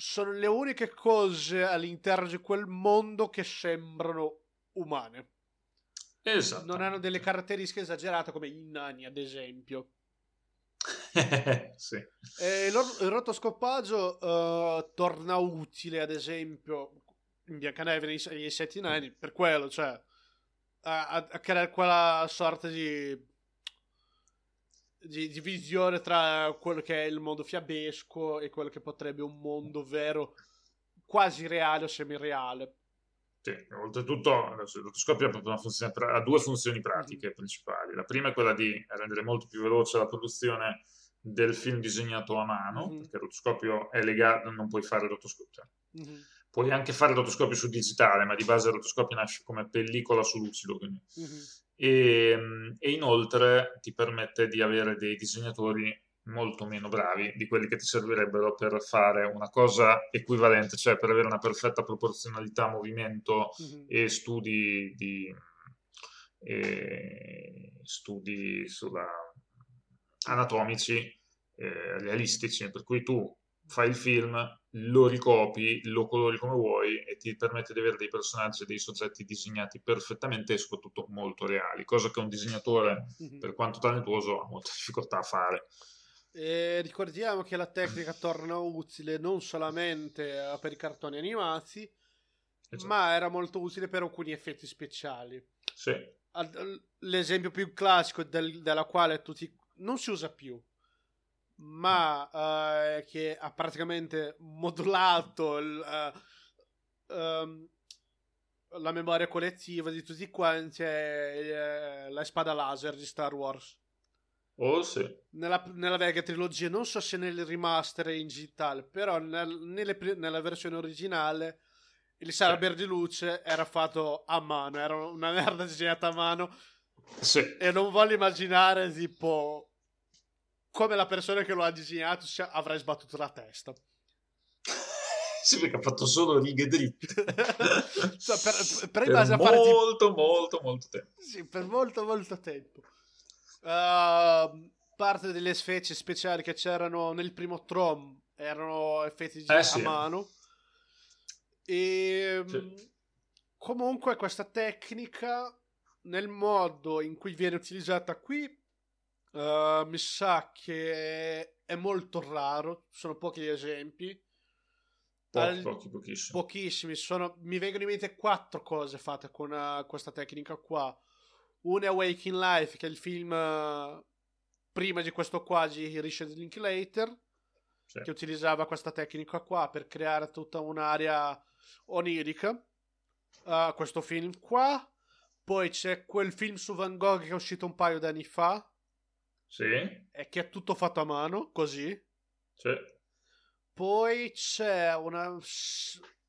sono le uniche cose all'interno di quel mondo che sembrano umane. Esatto. Non hanno delle caratteristiche esagerate come i nani, ad esempio. sì. E il, rotoscoppaggio uh, torna utile, ad esempio, in Biancaneve nei, nei Sette Nani, per quello, cioè, a, a creare quella sorta di di, di, visione tra quello che è il mondo fiabesco e quello che potrebbe un mondo vero, quasi reale o semireale. Sì, oltretutto il rotoscopio ha, ha, due funzioni pratiche mm-hmm. principali. La prima è quella di rendere molto più veloce la produzione del film disegnato a mano, mm-hmm. perché il rotoscopio è legato, non puoi fare rotoscopio. Mm-hmm. Puoi anche fare rotoscopio su digitale, ma di base il rotoscopio nasce come pellicola su lucido. Quindi. Mm-hmm e, ehm, e inoltre ti permette di avere dei disegnatori molto meno bravi di quelli che ti servirebbero per fare una cosa equivalente, cioè per avere una perfetta proporzionalità movimento mm-hmm. e studi di e studi sulla, anatomici eh, realistici, per cui tu fai il film, lo ricopi, lo colori come vuoi e ti permette di avere dei personaggi e dei soggetti disegnati perfettamente e soprattutto molto reali, cosa che un disegnatore, mm-hmm. per quanto talentuoso, ha molta difficoltà a fare. E ricordiamo che la tecnica torna utile non solamente per i cartoni animati, esatto. ma era molto utile per alcuni effetti speciali. Sì. L'esempio più classico del, della quale tutti non si usa più, ma uh, che ha praticamente modulato il, uh, um, la memoria collettiva di tutti quanti è uh, la spada laser di Star Wars. Oh sì. Nella, nella vecchia trilogia, non so se nel remaster in digitale, però nel, nelle, nella versione originale il saber di luce era fatto a mano, era una merda disegnata a mano. Sì. E non voglio immaginare tipo come la persona che lo ha disegnato avrà sbattuto la testa. sì, perché ha fatto solo righe dritte. cioè, per, per, per molto, tipo... molto, molto tempo. Sì, per molto, molto tempo. Uh, parte delle specie speciali che c'erano nel primo Trom erano effetti eh, a sì. mano. E sì. comunque questa tecnica, nel modo in cui viene utilizzata qui, Uh, mi sa che è molto raro, sono pochi gli esempi. Pochi, Al... pochi, pochissimi. Pochissimi, sono... mi vengono in mente quattro cose fatte con uh, questa tecnica qua. Una è Waking Life, che è il film uh, prima di questo qua di Richard Linklater, sì. che utilizzava questa tecnica qua per creare tutta un'area onirica. questo film qua. Poi c'è quel film su Van Gogh che è uscito un paio d'anni fa, sì. E che è tutto fatto a mano, così. Sì. Poi c'è una,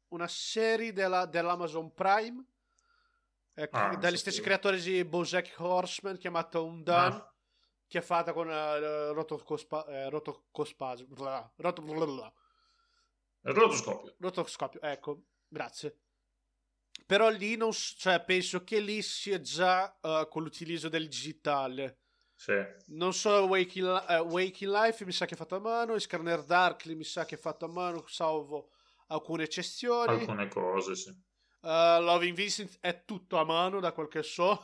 una serie della, dell'Amazon Prime ecco, ah, dagli stessi creatori di Bojack Horseman chiamata Undone ah. che è fatta con uh, rotoscospa, eh, roto, rotoscopio rotoscopio ecco grazie però lì non cioè penso che lì sia già uh, con l'utilizzo del digitale sì. Non solo Waking, uh, Waking, Life mi sa che è fatto a mano, Scanner Darkly mi sa che è fatto a mano, salvo alcune eccezioni. Alcune cose, sì. Uh, Loving Vincent è tutto a mano, da quel che so.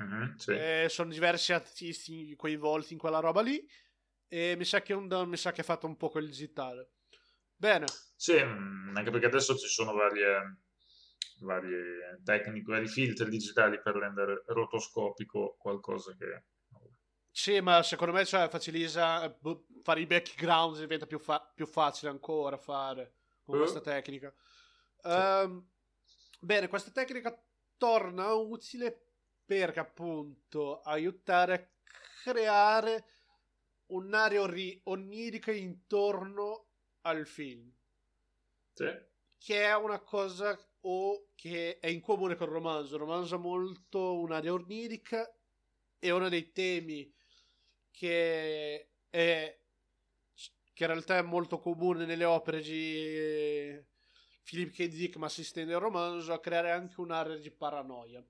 Mm-hmm, sì. sono diversi artisti coinvolti in quella roba lì. E mi sa che, un, mi sa che è fatto un po' quel digitale. Bene. Sì, mm, anche perché adesso ci sono varie, varie tecniche, vari filtri digitali per rendere rotoscopico qualcosa che sì, ma secondo me cioè, facilita boh, fare i background diventa più, fa- più facile ancora fare con uh. questa tecnica. Sì. Um, bene, questa tecnica torna utile perché appunto aiutare a creare un'area ori- onirica intorno al film. Sì. Che è una cosa o che è in comune con il romanzo. Il romanzo ha molto un'area onirica è uno dei temi che è che in realtà è molto comune nelle opere di Philip K. Dick, ma si estende il romanzo, a creare anche un'area di paranoia.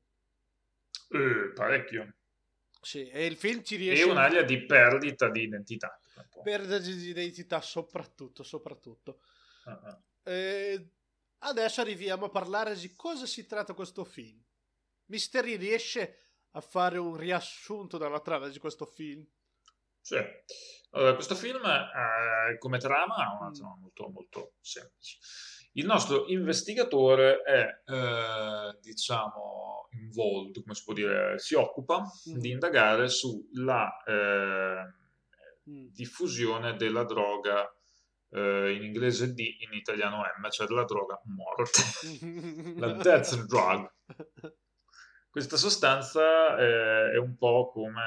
Eh, parecchio. Sì, e il film ci riesce... E un'area di perdita di identità. Perdita di identità soprattutto, soprattutto. Uh-huh. Eh, adesso arriviamo a parlare di cosa si tratta questo film. Misteri riesce a fare un riassunto della trama di questo film? Sì. Allora, questo film eh, come trama ha una trama molto, molto semplice. Il nostro investigatore è, eh, diciamo, involved, come si può dire, si occupa mm. di indagare sulla eh, mm. diffusione della droga eh, in inglese D, in italiano M, cioè della droga morte, la death drug. Questa sostanza eh, è un po' come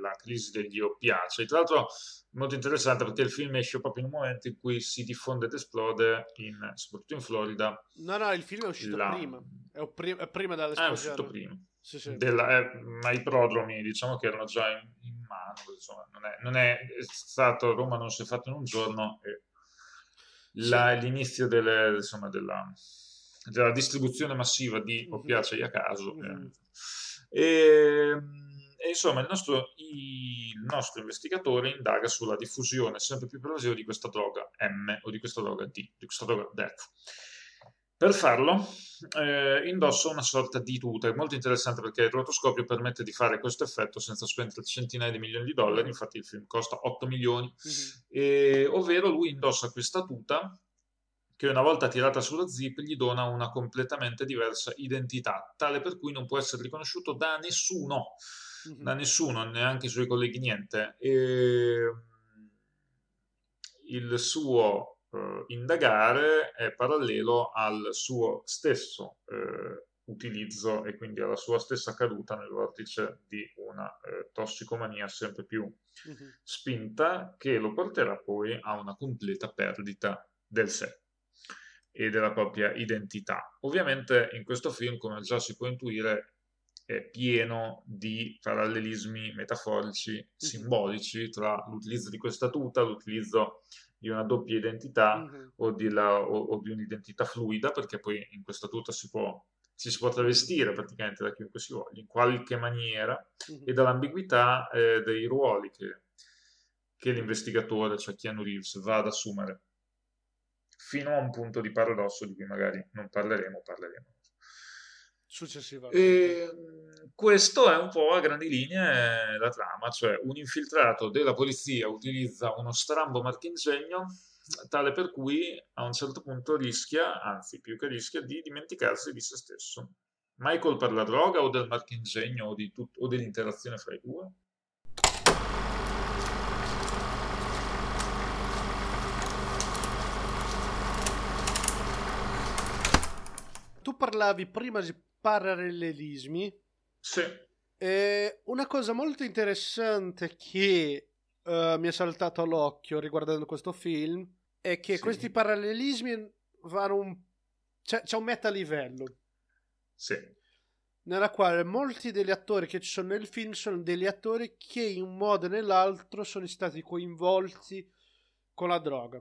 la crisi degli oppiacei. Tra l'altro molto interessante perché il film esce proprio in un momento in cui si diffonde ed esplode, in, soprattutto in Florida. No, no, il film è uscito la... prima. È, pri- è prima dell'esplosione. Ah, è uscito prima. Sì, sì. Della, eh, ma i prodromi diciamo che erano già in, in mano, insomma, non è, non è, stato Roma non si è fatto in un giorno la, sì. l'inizio delle, insomma, della, della, distribuzione massiva di mhm. oppiacei a caso. Mm-hmm. Eh. E, e insomma, il nostro, il nostro, investigatore indaga sulla diffusione sempre più pervasiva di questa droga M o di questa droga D, di questa droga Death. Per farlo eh, indossa una sorta di tuta, è molto interessante perché il rotoscopio permette di fare questo effetto senza spendere centinaia di milioni di dollari, infatti il film costa 8 milioni, mm-hmm. e, ovvero lui indossa questa tuta che una volta tirata sulla zip gli dona una completamente diversa identità, tale per cui non può essere riconosciuto da nessuno mm-hmm. da nessuno, neanche i suoi colleghi, niente. E il suo eh, indagare è parallelo al suo stesso eh, utilizzo e quindi alla sua stessa caduta nel vortice di una eh, tossicomania sempre più mm-hmm. spinta che lo porterà poi a una completa perdita del sé e della propria identità. Ovviamente in questo film, come già si può intuire, è pieno di parallelismi metaforici, simbolici tra l'utilizzo di questa tuta, l'utilizzo di una doppia identità mm-hmm. o, di la, o, o, di un'identità fluida, perché poi in questa tuta si può, ci si può travestire praticamente da chiunque si voglia, in qualche maniera, mm-hmm. e dall'ambiguità eh, dei ruoli che, che l'investigatore, cioè Keanu Reeves, va ad assumere, fino a un punto di paradosso di cui magari non parleremo, parleremo successivamente. E questo è un po' a grandi linee la trama, cioè un infiltrato della polizia utilizza uno strambo marchingegno tale per cui a un certo punto rischia, anzi più che rischia, di dimenticarsi di se stesso. Michael per la droga o del marchingegno o, di tut- o dell'interazione fra i due? Parlavi prima di parallelismi. Sì. E una cosa molto interessante che uh, mi è saltato all'occhio riguardando questo film è che sì. questi parallelismi vanno un... C'è, c'è un metalivello. Sì. Nella quale molti degli attori che ci sono nel film sono degli attori che in un modo o nell'altro sono stati coinvolti con la droga.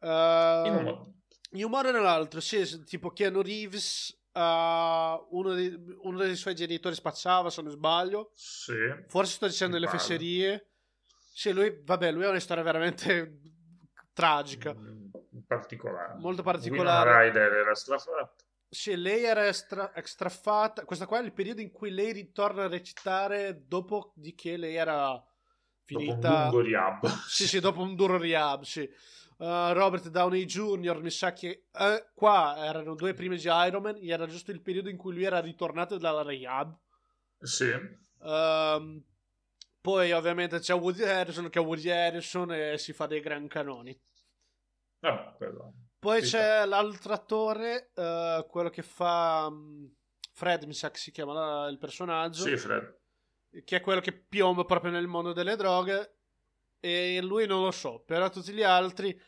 Uh, in un modo. In un modo o nell'altro, sì, tipo Keanu Reeves Uh, uno, dei, uno, dei, suoi genitori spacciava, se non sbaglio. Sì. Forse sto dicendo delle fesserie. Sì, lui, vabbè, lui ha una storia veramente tragica. Mm, particolare. Molto particolare. Winona Ryder era strafatta. Sì, lei era extra, extrafatta. Questo qua è il periodo in cui lei ritorna a recitare dopo di che lei era finita. Dopo un duro rehab. Sì, sì, dopo un duro rehab, sì. Uh, Robert Downey Jr. mi sa che uh, qua erano due primi di Iron Man era giusto il periodo in cui lui era ritornato dalla rehab. Sì. Uh, poi ovviamente c'è Woody Harrison che è Woody Harrison e si fa dei gran canoni. Ah, poi sì, c'è sì. l'altro attore eh, quello che fa um, Fred mi sa che si chiama il personaggio. Sì Fred. Che è quello che piomba proprio nel mondo delle droghe e lui non lo so, però tutti gli altri,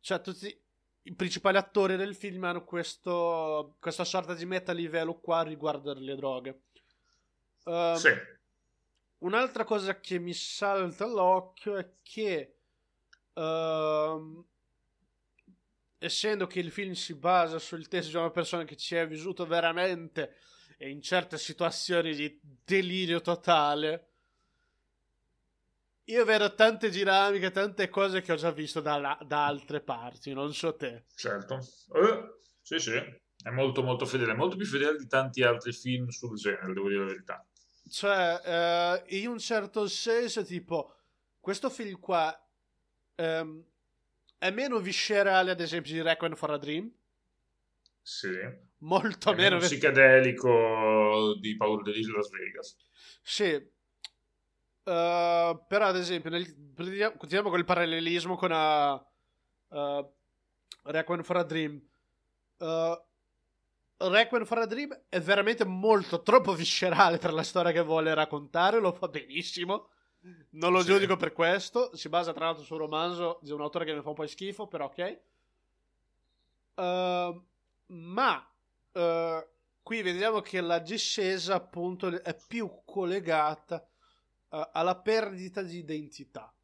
cioè tutti i principali attori del film hanno questo, questa sorta di meta livello qua riguardo le droghe. Uh, sì. un'altra cosa che mi salta all'occhio è che uh, essendo che il film si basa sul testo di una persona che ci è vissuto veramente e in certe situazioni di delirio totale io vedo tante dinamiche, tante cose che ho già visto da, da altre parti, non so te. Certo. Eh, sì, sì, è molto molto fedele, molto più fedele di tanti altri film sul genere, devo dire la verità. Cioè, eh, in un certo senso, tipo, questo film qua ehm, è meno viscerale, ad esempio, di Requiem for a Dream. Sì. Molto è meno... meno psichedelico di Paolo di Las Vegas. Sì. Uh, però, ad esempio, nel, continuiamo con il parallelismo con uh, uh, Requiem for a Dream. Uh, Requiem for a Dream è veramente molto troppo viscerale per la storia che vuole raccontare, lo fa benissimo. Non lo sì. giudico per questo. Si basa tra l'altro su un romanzo di un autore che mi fa un po' schifo, però ok. Uh, ma uh, qui vediamo che la discesa appunto è più collegata uh, alla perdita di identità.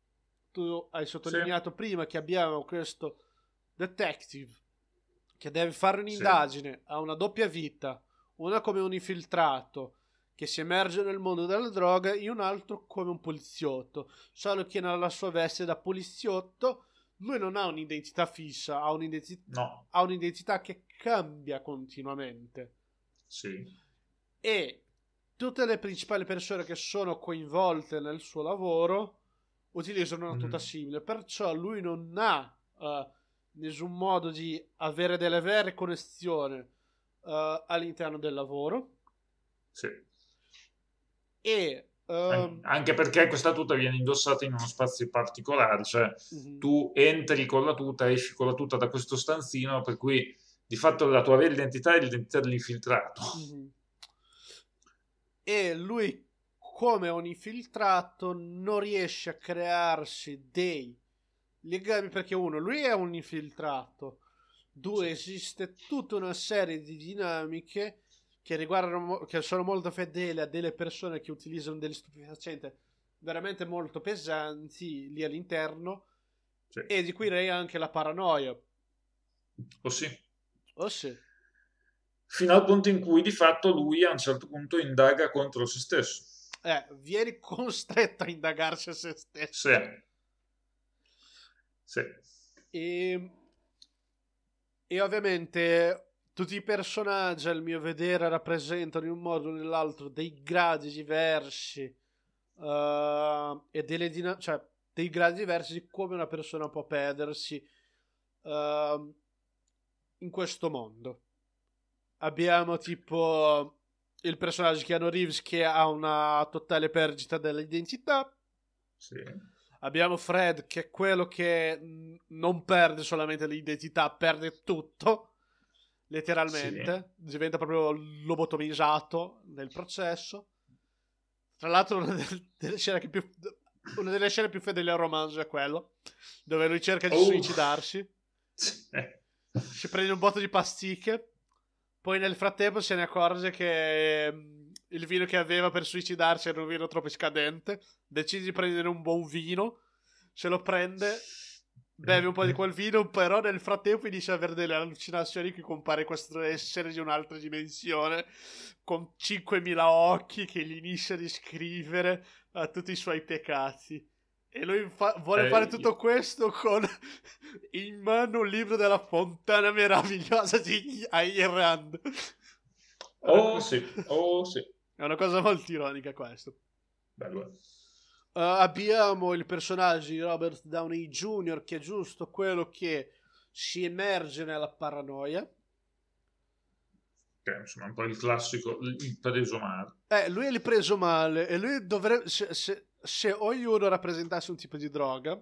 Tu hai sottolineato sì. prima che abbiamo questo detective che deve fare un'indagine, sì. ha una doppia vita, una come un infiltrato che si emerge nel mondo della droga e un altro come un poliziotto, solo che nella sua veste da poliziotto lui non ha un'identità fissa, ha un'identità, no. ha un'identità che cambia continuamente. Sì. E tutte le principali persone che sono coinvolte nel suo lavoro utilizzano una tuta mm. simile, perciò lui non ha uh, nessun modo di avere delle vere connessioni uh, all'interno del lavoro. Sì. E um... anche perché questa tuta viene indossata in uno spazio particolare, cioè uh-huh. tu entri con la tuta, esci con la tuta da questo stanzino, per cui di fatto la tua vera identità è l'identità dell'infiltrato. Uh-huh. E lui, come un infiltrato, non riesce a crearsi dei legami perché uno, lui è un infiltrato, due, esiste tutta una serie di dinamiche che riguardano, che sono molto fedeli a delle persone che utilizzano degli stupefacenti veramente molto pesanti lì all'interno sì. e di cui rei anche la paranoia. Oh sì. Oh sì. Fino al punto in cui di fatto lui a un certo punto indaga contro se stesso. Eh, vieni costretto a indagarsi a se stesso. Sì. Sì. E, e ovviamente tutti i personaggi, al mio vedere, rappresentano in un modo o nell'altro dei gradi diversi uh, e delle dinamiche, cioè dei gradi diversi di come una persona può perdersi uh, in questo mondo. Abbiamo tipo il personaggio Keanu Reeves che ha una totale perdita dell'identità. Sì Abbiamo Fred che è quello che non perde solamente l'identità, perde tutto, letteralmente. Sì. Diventa proprio lobotomizzato nel processo. Tra l'altro una delle scene più, una delle scene più fedeli al romanzo è quello, dove lui cerca di oh. suicidarsi. Si prende un botto di pasticche. Poi nel frattempo se ne accorge che il vino che aveva per suicidarsi era un vino troppo scadente, decide di prendere un buon vino, se lo prende, beve un po' di quel vino, però nel frattempo inizia ad avere delle allucinazioni che compare questo essere di un'altra dimensione, con 5.000 occhi che gli inizia a descrivere a tutti i suoi peccati. E lui fa- vuole eh, fare tutto io... questo con in mano un libro della fontana meravigliosa di Ayn Rand. Oh sì, oh sì. È una cosa molto ironica questo. Bello. Uh, abbiamo il personaggio di Robert Downey Jr. che è giusto quello che si emerge nella paranoia. Che insomma, un po' il classico, il preso male. Eh, lui è il preso male e lui dovrebbe... Se, se, se ognuno rappresentasse un tipo di droga...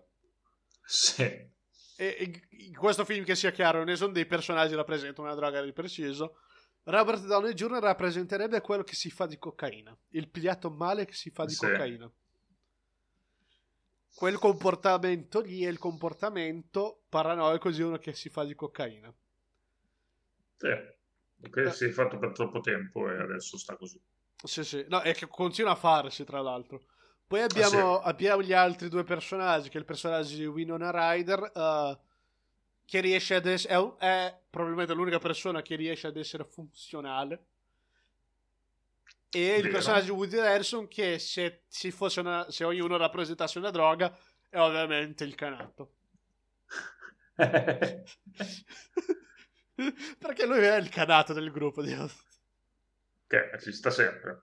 Sì. E, in questo film che sia chiaro, ne sono dei personaggi che rappresentano una droga di preciso Robert Downey Jr. rappresenterebbe quello che si fa di cocaina, il pigliato male che si fa di sì. cocaina. Quel comportamento lì è il comportamento paranoico di uno che si fa di cocaina. Sì, che eh. si è fatto per troppo tempo e adesso sta così. Sì, sì, no, e che continua a farsi tra l'altro. Poi abbiamo, ah, sì. abbiamo, gli altri due personaggi, che è il personaggio di Winona Ryder, uh, che riesce ad essere... È, è, probabilmente l'unica persona che riesce ad essere funzionale. E Vero. il personaggio di Woody Harrison che se, se, una, se ognuno rappresentasse una droga è ovviamente il canato. Perché lui è il canato del gruppo. Di... Che ci sta sempre.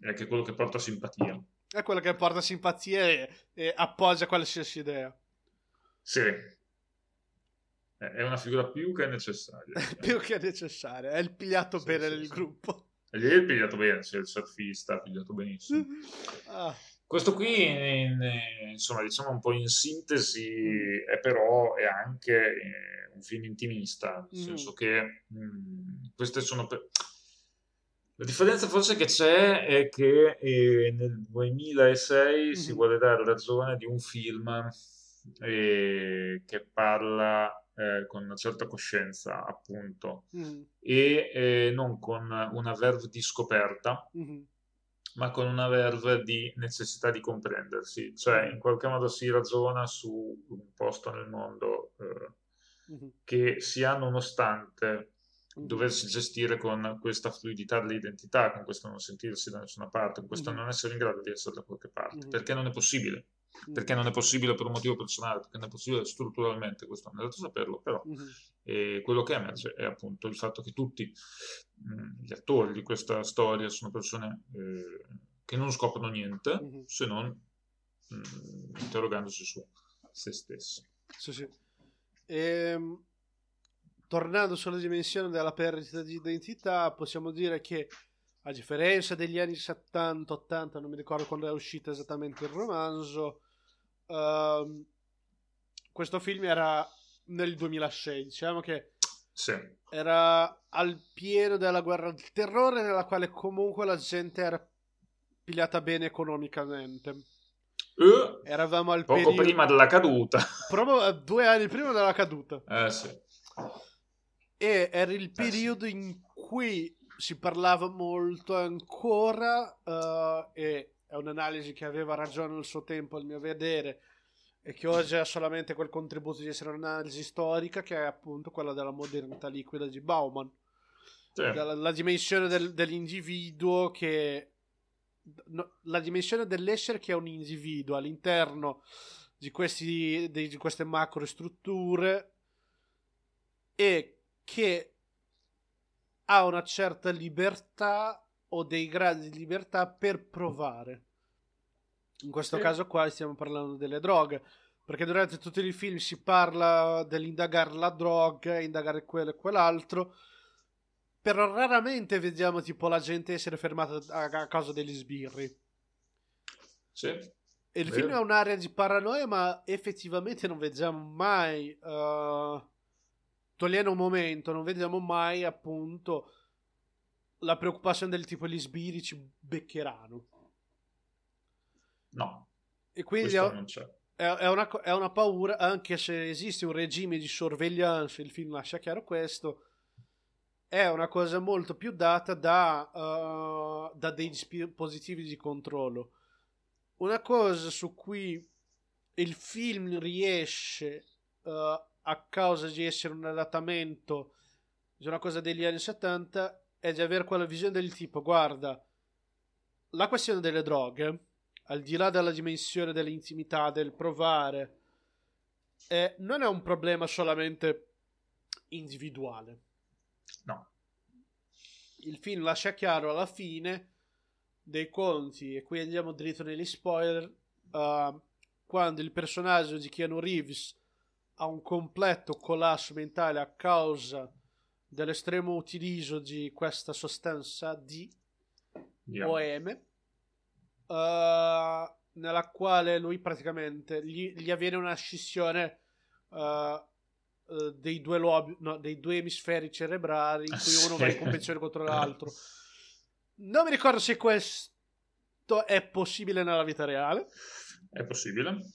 È anche quello che porta simpatia. È quello che porta simpatia e, e appoggia qualsiasi idea. Sì. È una figura più che necessaria. più che necessaria. È il pigliato sì, bene sì, del sì. gruppo. Gli è pigliato bene, c'è il surfista, pigliato benissimo. ah. Questo qui, in, insomma, diciamo un po' in sintesi, è però è anche eh, un film intimista, nel mm. senso che mh, mm, queste sono... Per... La differenza forse che c'è è che eh, nel 2006 mm-hmm. si vuole dare ragione di un film eh, che parla eh, con una certa coscienza, appunto, mm. e eh, non con una verve di scoperta, mm-hmm. ma con una verve di necessità di comprendersi. Cioè, in qualche modo si ragiona su un posto nel mondo eh, mm-hmm. che si ha nonostante mm-hmm. Doversi gestire con questa fluidità dell'identità, con questo non sentirsi da nessuna parte, con questo mm-hmm. non essere in grado di essere da qualche parte, mm-hmm. perché non è possibile perché non è possibile per un motivo personale, perché non è possibile strutturalmente, questo non è dato saperlo, però mm-hmm. quello che emerge è appunto il fatto che tutti mh, mm, gli attori di questa storia sono persone eh, che non scoprono niente mm-hmm. se non mh, mm, interrogandosi su se stessi. Sì, sì. Ehm, tornando sulla dimensione della perdita di identità, possiamo dire che a differenza degli anni 70-80, non mi ricordo quando è uscito esattamente il romanzo, Uh, questo film era nel 2006, diciamo che sì. era al pieno della guerra del terrore, nella quale comunque la gente era pigliata bene economicamente. Uh, Eravamo al poco periodo... prima della caduta. Proprio eh, due anni prima della caduta. Eh sì. E era il periodo eh, sì. in cui si parlava molto ancora uh, e è un'analisi che aveva ragione al suo tempo, al mio vedere, e che oggi ha solamente quel contributo di essere un'analisi storica, che è appunto quella della modernità liquida di Bauman. Sì. La, la, dimensione del, dell'individuo che... No, la dimensione dell'essere che è un individuo all'interno di, questi, di, di queste macro strutture e che ha una certa libertà o dei gradi di libertà per provare. In questo sì. caso qua stiamo parlando delle droghe, perché durante tutti i film si parla dell'indagare la droga, indagare quello e quell'altro, però raramente vediamo tipo la gente essere fermata a, causa degli sbirri. Sì. E il Vero. film è un'area di paranoia, ma effettivamente non vediamo mai, uh, togliendo un momento, non vediamo mai appunto la preoccupazione del tipo gli sbirri ci beccheranno. No. E quindi è, è, una, è, una, paura, anche se esiste un regime di sorveglianza, il film lascia chiaro questo, è una cosa molto più data da, uh, da dei dispositivi di controllo. Una cosa su cui il film riesce, uh, a causa di essere un adattamento di una cosa degli anni 70, è di avere quella visione del tipo, guarda, la questione delle droghe, al di là della dimensione dell'intimità, del provare, eh, non è un problema solamente individuale. No. Il film lascia chiaro alla fine dei conti, e qui andiamo dritto negli spoiler, uh, quando il personaggio di Keanu Reeves ha un completo collasso mentale a causa dell'estremo utilizzo di questa sostanza di yeah. OM, uh, nella quale lui praticamente gli, gli avviene una scissione uh, uh, dei, due lobi, no, dei due emisferi cerebrali in cui uno va in competizione contro l'altro. Non mi ricordo se questo è possibile nella vita reale. È possibile.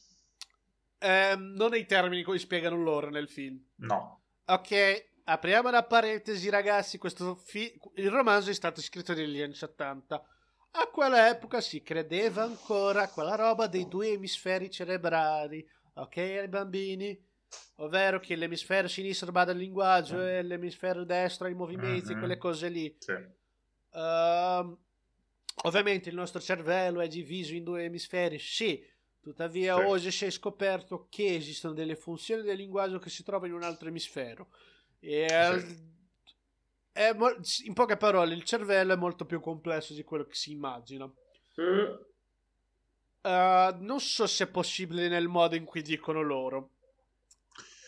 Eh, non nei termini come spiegano loro nel film. No. Ok, apriamo la parentesi, ragazzi. Questo fi- il romanzo è stato scritto negli anni 70. a quell'epoca si credeva ancora a quella roba dei due emisferi cerebrali, ok, ai bambini? Ovvero che l'emisfero sinistro bada al linguaggio mm. e l'emisfero destro ai movimenti, mm-hmm. quelle cose lì. Sì. Uh, ovviamente il nostro cervello è diviso in due emisferi, sì, tuttavia sì. oggi si è scoperto che esistono delle funzioni del linguaggio che si trovano in un altro emisfero. E sì. è, in poche parole, il cervello è molto più complesso di quello che si immagina. Mm. Uh, non so se è possibile nel modo in cui dicono loro.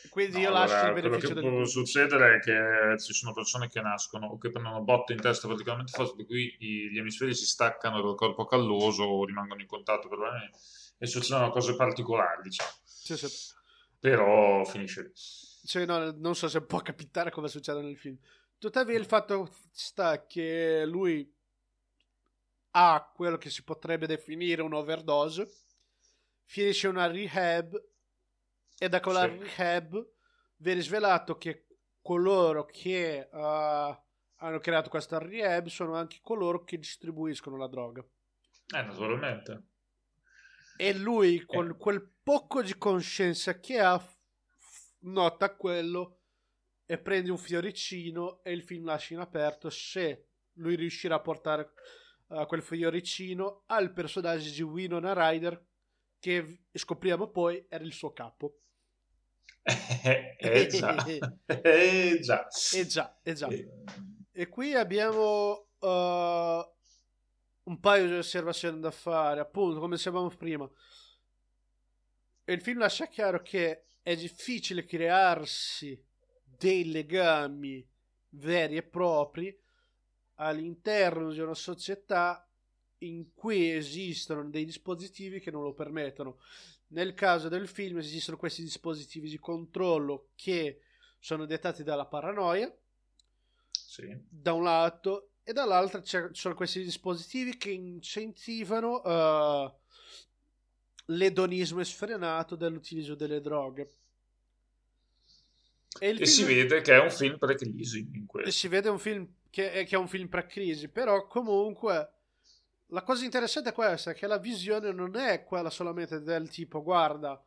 Quindi no, io lascio allora, il beneficio del Quello che può succedere è che ci sono persone che nascono o che prendono botte in testa particolarmente forti, per cui gli emisferi si staccano dal corpo calloso o rimangono in contatto per e succedono cose particolari, diciamo. Sì, sì. Però finisce lì. Cioè, no, non so se può capitare come succede nel film. Tuttavia il fatto sta che lui ha quello che si potrebbe definire un overdose, finisce una rehab e da quella sì. rehab viene svelato che coloro che uh, hanno creato questa rehab sono anche coloro che distribuiscono la droga. Eh, naturalmente. E lui, eh. con quel poco di coscienza che ha, nota quello e prende un fioricino e il film lascia in aperto se lui riuscirà a portare uh, quel fioricino al personaggio di Winona Ryder che scopriamo poi era il suo capo. Eh, eh già, eh già. Eh già, eh già. E qui abbiamo uh, un paio di osservazioni da fare, appunto, come dicevamo prima. Il film lascia chiaro che è difficile crearsi dei legami veri e propri all'interno di una società in cui esistono dei dispositivi che non lo permettono. Nel caso del film esistono questi dispositivi di controllo che sono dettati dalla paranoia, sì. da un lato, e dall'altro ci sono questi dispositivi che incentivano uh, l'edonismo sfrenato dell'utilizzo delle droghe. E, e film... si vede che è un film pre-crisi in questo. E si vede un film che è, che è un film pre-crisi, però comunque la cosa interessante è questa, che la visione non è quella solamente del tipo, guarda,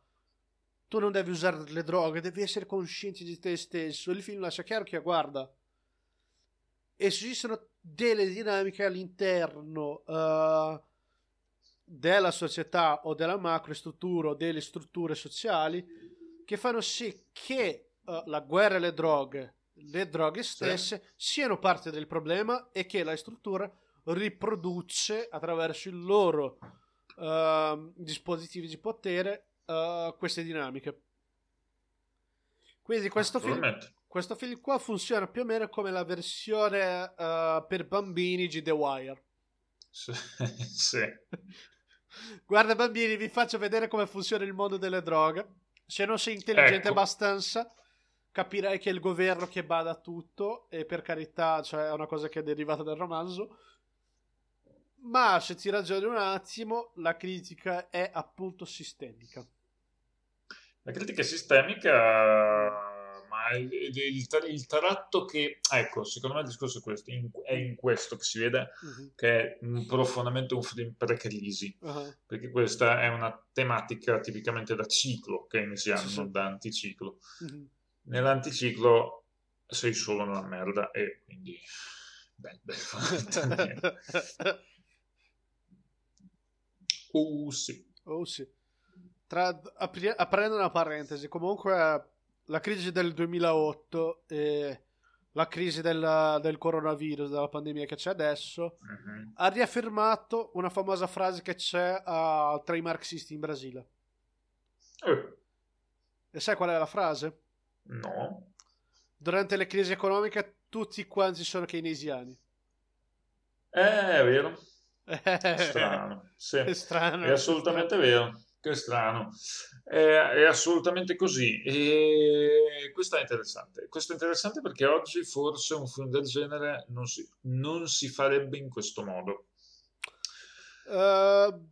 tu non devi usare le droghe, devi essere cosciente di te stesso. Il film lascia chiaro che, guarda, esistono delle dinamiche all'interno uh, della società o della macrostruttura o delle strutture sociali che fanno sì che uh, la guerra alle droghe, le droghe stesse, sì. siano parte del problema e che la struttura riproduce attraverso i loro uh, dispositivi di potere uh, queste dinamiche. Quindi questo film, questo film qua funziona più o meno come la versione uh, per bambini di The Wire. sì. Guarda bambini, vi faccio vedere come funziona il mondo delle droghe. Se non sei intelligente ecco. abbastanza, capirai che è il governo che bada tutto e per carità, cioè è una cosa che è derivata dal romanzo ma se ti ragioni un attimo, la critica è appunto sistemica. La critica è sistemica, il, il, il, tratto che, ecco, secondo me il discorso è questo, in, è in questo che si vede uh-huh. che è profondamente un film pre-crisi, uh-huh. perché questa è una tematica tipicamente da ciclo keynesiano, sì, non da anticiclo. Uh-huh. Nell'anticiclo sei solo nella merda e quindi... Beh, beh, Oh sì. Oh sì. Tra, apri, aprendo una parentesi, comunque la crisi del 2008 e la crisi del, del coronavirus, della pandemia che c'è adesso, uh-huh. ha riaffermato una famosa frase che c'è uh, tra i marxisti in Brasile. Uh. E sai qual è la frase? No. Durante le crisi economiche tutti quanti sono keynesiani. Eh, è vero. Strano, sì. È strano. È assolutamente vero. Che strano. È, è, assolutamente così. E questo è interessante. Questo è interessante perché oggi forse un film del genere non si, non si farebbe in questo modo. Uh,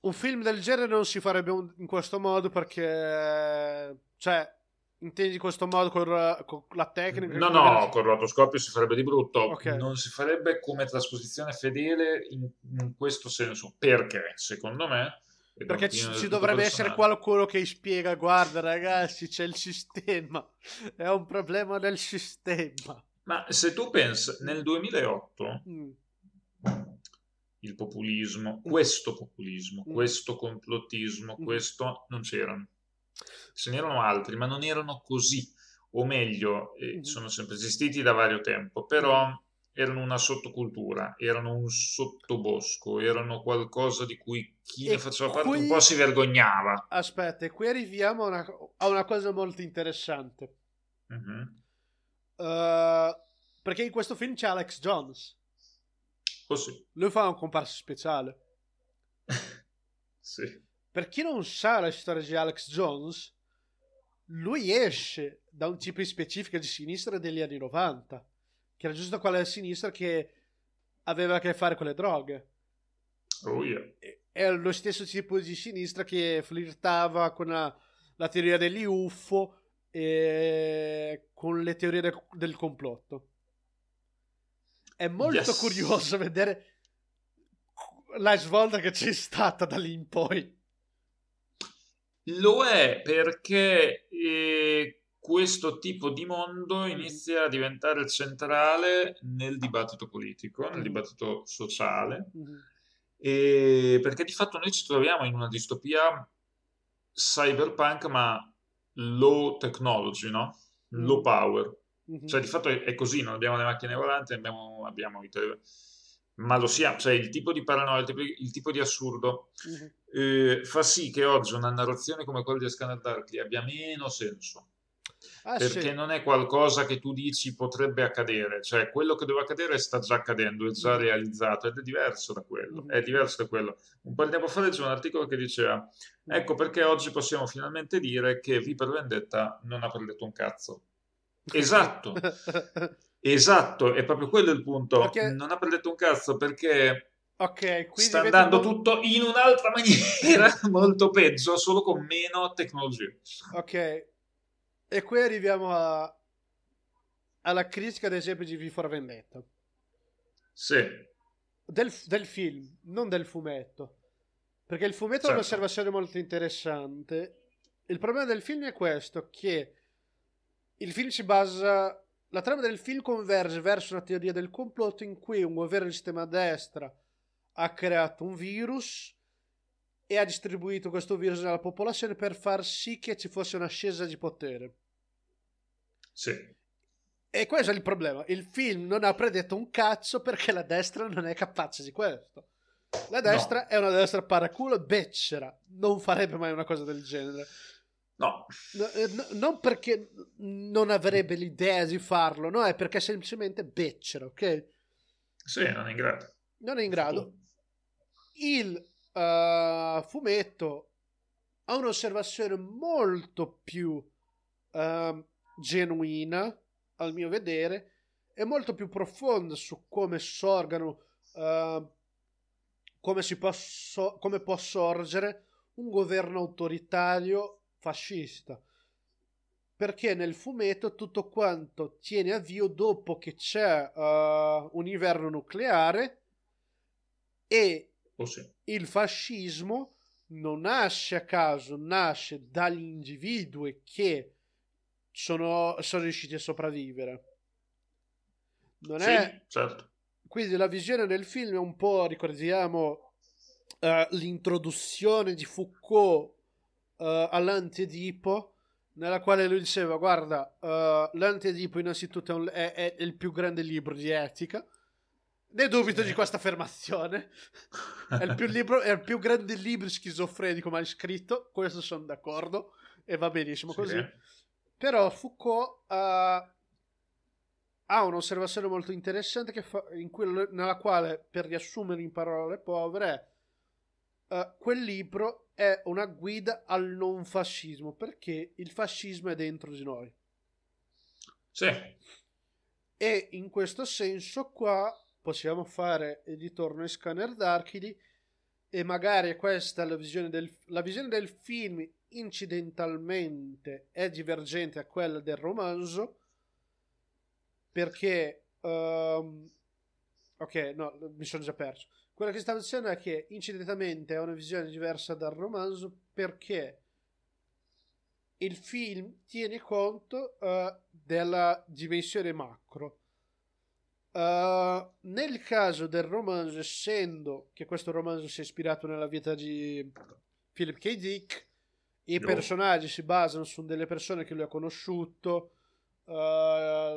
un film del genere non si farebbe in questo modo perché, cioè, Intendi questo modo con, con la tecnica? No, no, con il rotoscopio si farebbe di brutto. Okay. Non si farebbe come trasposizione fedele in, in questo senso. Perché, secondo me... Perché ci, ci dovrebbe essere qualcuno che spiega, guarda ragazzi, c'è il sistema, è un problema del sistema. Ma se tu pensi, nel 2008 mm. il populismo, questo populismo, mm. questo complottismo, mm. questo non c'erano ce n'erano altri, ma non erano così, o meglio, eh, sono sempre esistiti da vario tempo, però erano una sottocultura, erano un sottobosco, erano qualcosa di cui chi e ne faceva qui... parte un po' si vergognava. Aspetta, e qui arriviamo a una, a una cosa molto interessante. Mm-hmm. Uh, perché in questo film c'è Alex Jones. Oh sì. Lui fa un comparso speciale. sì. Per chi non sa la storia di Alex Jones, lui esce da un tipo specifico di sinistra degli anni 90, che era giusto quella sinistra che aveva a che fare con le droghe. Oh yeah. È lo stesso tipo di sinistra che flirtava con la, la teoria degli UFO e con le teorie de, del complotto. È molto yes. curioso vedere la svolta che c'è stata da lì in poi. Lo è perché eh, questo tipo di mondo inizia a diventare centrale nel dibattito politico, nel mm-hmm. dibattito sociale, mm-hmm. perché di fatto noi ci troviamo in una distopia cyberpunk ma low technology, no? Mm-hmm. Low power. Cioè di fatto è, così, non abbiamo le macchine volanti, abbiamo, abbiamo i telefonini ma lo sia, cioè il tipo di paranoia, il tipo di, il tipo di assurdo uh-huh. eh, fa sì che oggi una narrazione come quella di Scanner Darkly abbia meno senso. Ah, perché sì. non è qualcosa che tu dici potrebbe accadere, cioè quello che deve accadere sta già accadendo, è già uh-huh. realizzato ed è diverso da quello. Uh-huh. È diverso da quello. Un po' di tempo fa leggevo un articolo che diceva: Ecco perché oggi possiamo finalmente dire che V per Vendetta non ha predetto un cazzo. Esatto. Esatto, è proprio quello il punto. Perché... Non ha predetto un cazzo perché okay, sta andando molto... tutto in un'altra maniera, molto peggio, solo con meno tecnologia. Ok, e qui arriviamo a... alla critica, ad esempio, di V for Vendetta. Sì. Del, del, film, non del fumetto. Perché il fumetto certo. è un'osservazione molto interessante. Il problema del film è questo, che il film si basa la trama del film converge verso una teoria del complotto in cui un governo di sistema destra ha creato un virus e ha distribuito questo virus nella popolazione per far sì che ci fosse un'ascesa di potere. Sì. E questo è il problema. Il film non ha predetto un cazzo perché la destra non è capace di questo. La destra no. è una destra paraculo e becera. Non farebbe mai una cosa del genere. No. Eh, no. Non perché non avrebbe l'idea di farlo, no, è perché semplicemente beccera, ok? Sì, non è in grado. Non è in grado. Il uh, fumetto ha un'osservazione molto più uh, genuina, al mio vedere, e molto più profonda su come sorgano, uh, come, si può come può sorgere un governo autoritario fascista. Perché nel fumetto tutto quanto tiene avvio dopo che c'è uh, un inverno nucleare e oh sì. il fascismo non nasce a caso, nasce dagli individui che sono, sono riusciti a sopravvivere. Non sì, è... certo. Quindi la visione del film è un po', ricordiamo, uh, l'introduzione di Foucault uh, all'Antedipo nella quale lui diceva guarda uh, l'Antedipo innanzitutto è, un, è, è, il più grande libro di etica ne dubito sì. di questa affermazione è, il più libro, è il più grande libro schizofrenico mai scritto questo sono d'accordo e va benissimo sì. così però Foucault uh, ha un'osservazione molto interessante fa, cui, nella quale per riassumere in parole povere uh, quel libro è una guida al non fascismo perché il fascismo è dentro di noi. Sì. E in questo senso qua possiamo fare il ritorno in Scanner Darkly e magari questa la visione del, la visione del film incidentalmente è divergente a quella del romanzo perché um, ok no mi sono già perso. Quello che stavo dicendo è che incidentalmente è una visione diversa dal romanzo perché il film tiene conto uh, della dimensione macro Uh, nel caso del romanzo, essendo che questo romanzo si è ispirato nella vita di Philip K. Dick, i no. personaggi si basano su delle persone che lui ha conosciuto. Uh,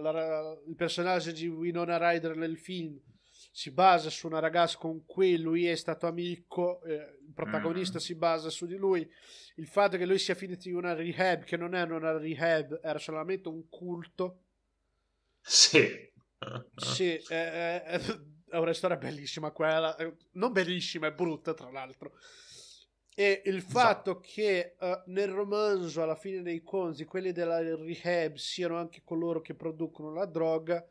la, il personaggio di Winona Ryder nel film si basa su una ragazza con cui lui è stato amico. Eh, il protagonista mm. si basa su di lui. Il fatto che lui sia finito in una rehab, che non era una rehab, era solamente un culto. Sì sì, è, è, è, una storia bellissima quella, non bellissima, è brutta tra l'altro. E il fatto esatto. che uh, nel romanzo, alla fine dei conti, quelli della rehab siano anche coloro che producono la droga,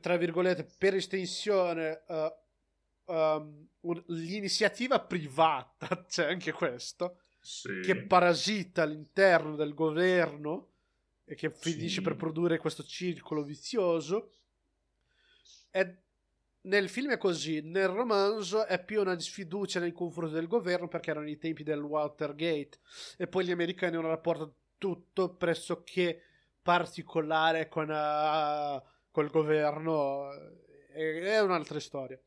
tra virgolette, per estensione, uh, um, un, l'iniziativa privata, c'è anche questo, sì. che parasita all'interno del governo e che finisce sì. per produrre questo circolo vizioso. E nel film è così, nel romanzo è più una sfiducia nei confronti del governo perché erano i tempi del Watergate e poi gli americani hanno un rapporto tutto pressoché particolare con, uh, col governo. È un'altra storia.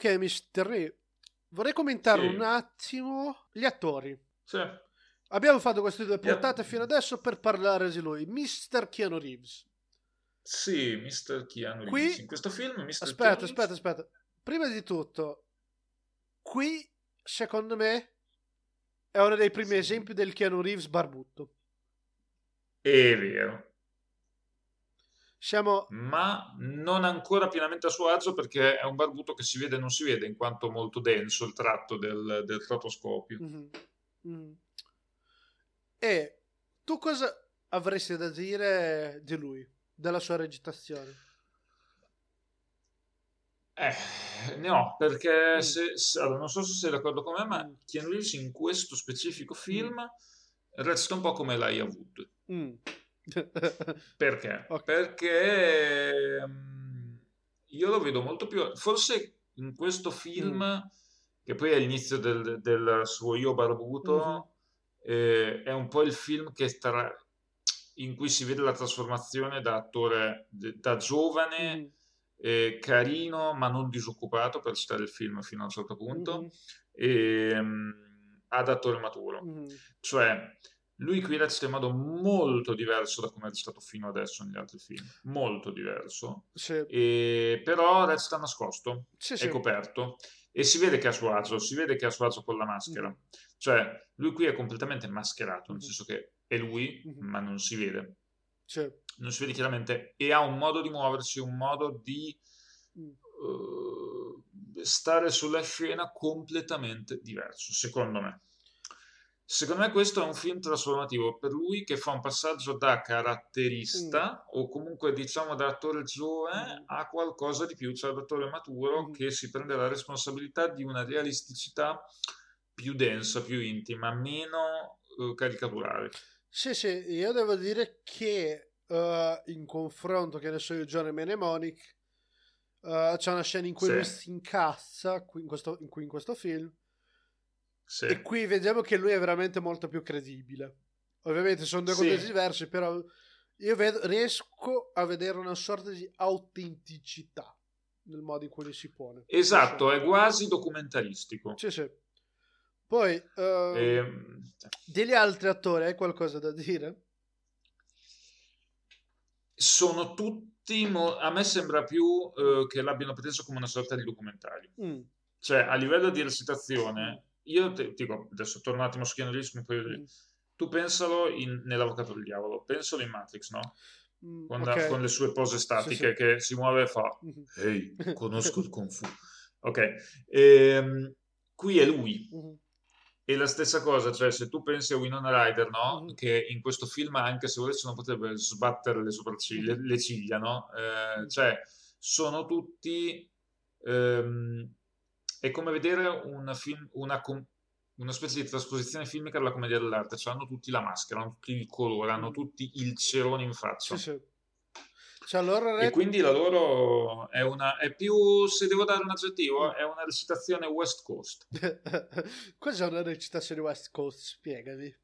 Ok, Mr. Re, vorrei commentare sì. un attimo gli attori. Sì. Abbiamo fatto queste due puntate fino adesso per parlare di lui, Mr. Keanu Reeves. Sì, Mr. Keanu qui... Reeves. In questo film, Mr. Aspetta, Keanu aspetta, aspetta. Prima di tutto, qui, secondo me, è uno dei primi sì. esempi del Keanu Reeves barbutto. È vero. Siamo... Ma non ancora pienamente a suo agio perché è un barbuto che si vede e non si vede in quanto molto denso il tratto del, del rotoscopio. Mm-hmm. Mm. E tu cosa avresti da dire di lui, della sua recitazione? Eh, ne ho, perché mm. se, se, allora, non so se sei d'accordo con me, ma mm. Keanu Reeves in questo specifico film mm. resta un po' come l'hai avuto. Mm. Perché? Okay. Perché um, io lo vedo molto più... Forse in questo film, mm. che poi è l'inizio del, del suo io barbuto, mm-hmm. eh, è un po' il film che tra, in cui si vede la trasformazione da attore, da giovane... Mm. Eh, carino ma non disoccupato per citare il film fino a un certo punto mm-hmm. e, um, ad attore maturo mm-hmm. cioè lui qui recita in modo molto diverso da come è stato fino adesso negli altri film, molto diverso, sì. e, però recita nascosto, sì, è sì. coperto e si vede che ha suo agio, si vede che ha suo agio con la maschera, mm. cioè lui qui è completamente mascherato, nel mm. senso che è lui, mm. ma non si vede, non si vede chiaramente e ha un modo di muoversi, un modo di uh, stare sulla scena completamente diverso, secondo me. Secondo me questo è un film trasformativo per lui che fa un passaggio da caratterista mm. o comunque diciamo da attore giovane mm. a qualcosa di più, cioè da attore maturo mm. che si prende la responsabilità di una realisticità più densa, più intima, meno uh, caricaturale. Sì, sì, io devo dire che uh, in confronto, che adesso io John e Mnemonic, uh, c'è una scena in cui sì. lui si incazza in, questo, in, cui in questo film sì. E qui vediamo che lui è veramente molto più credibile. Ovviamente sono due sì. contesti diversi, però io vedo, riesco a vedere una sorta di autenticità nel modo in cui si pone. Esatto, è quasi documentaristico. Sì, sì. Poi, uh, ehm... degli altri attori, hai qualcosa da dire? Sono tutti, mo- a me sembra più uh, che l'abbiano preso come una sorta di documentario. Mm. Cioè, a livello di recitazione, io ti dico, adesso torno un attimo su Keanu Reeves, poi... tu pensalo in, nell'Avvocato del Diavolo, pensalo in Matrix, no? Mm, con, okay. con, le sue pose statiche sì, sì. che si muove e fa mm-hmm. ehi, conosco il Kung Fu ok, ehm, qui è lui mm-hmm. E la stessa cosa, cioè se tu pensi a Winona Ryder, no? Mm-hmm. Che in questo film, anche se volesse, non potrebbe sbattere le sopracciglia, mm-hmm. le ciglia, no? Eh, cioè, sono tutti... Ehm, è come vedere film, una, una specie di trasposizione filmica della commedia dell'arte, cioè hanno tutti la maschera, hanno tutti il colore, hanno mm. tutti il cerone in faccia. Sì, sì. Cioè, allora... E quindi la loro è una è più se devo dare un aggettivo mm. è una recitazione West Coast. Cos'è una recitazione West Coast? Spiegami.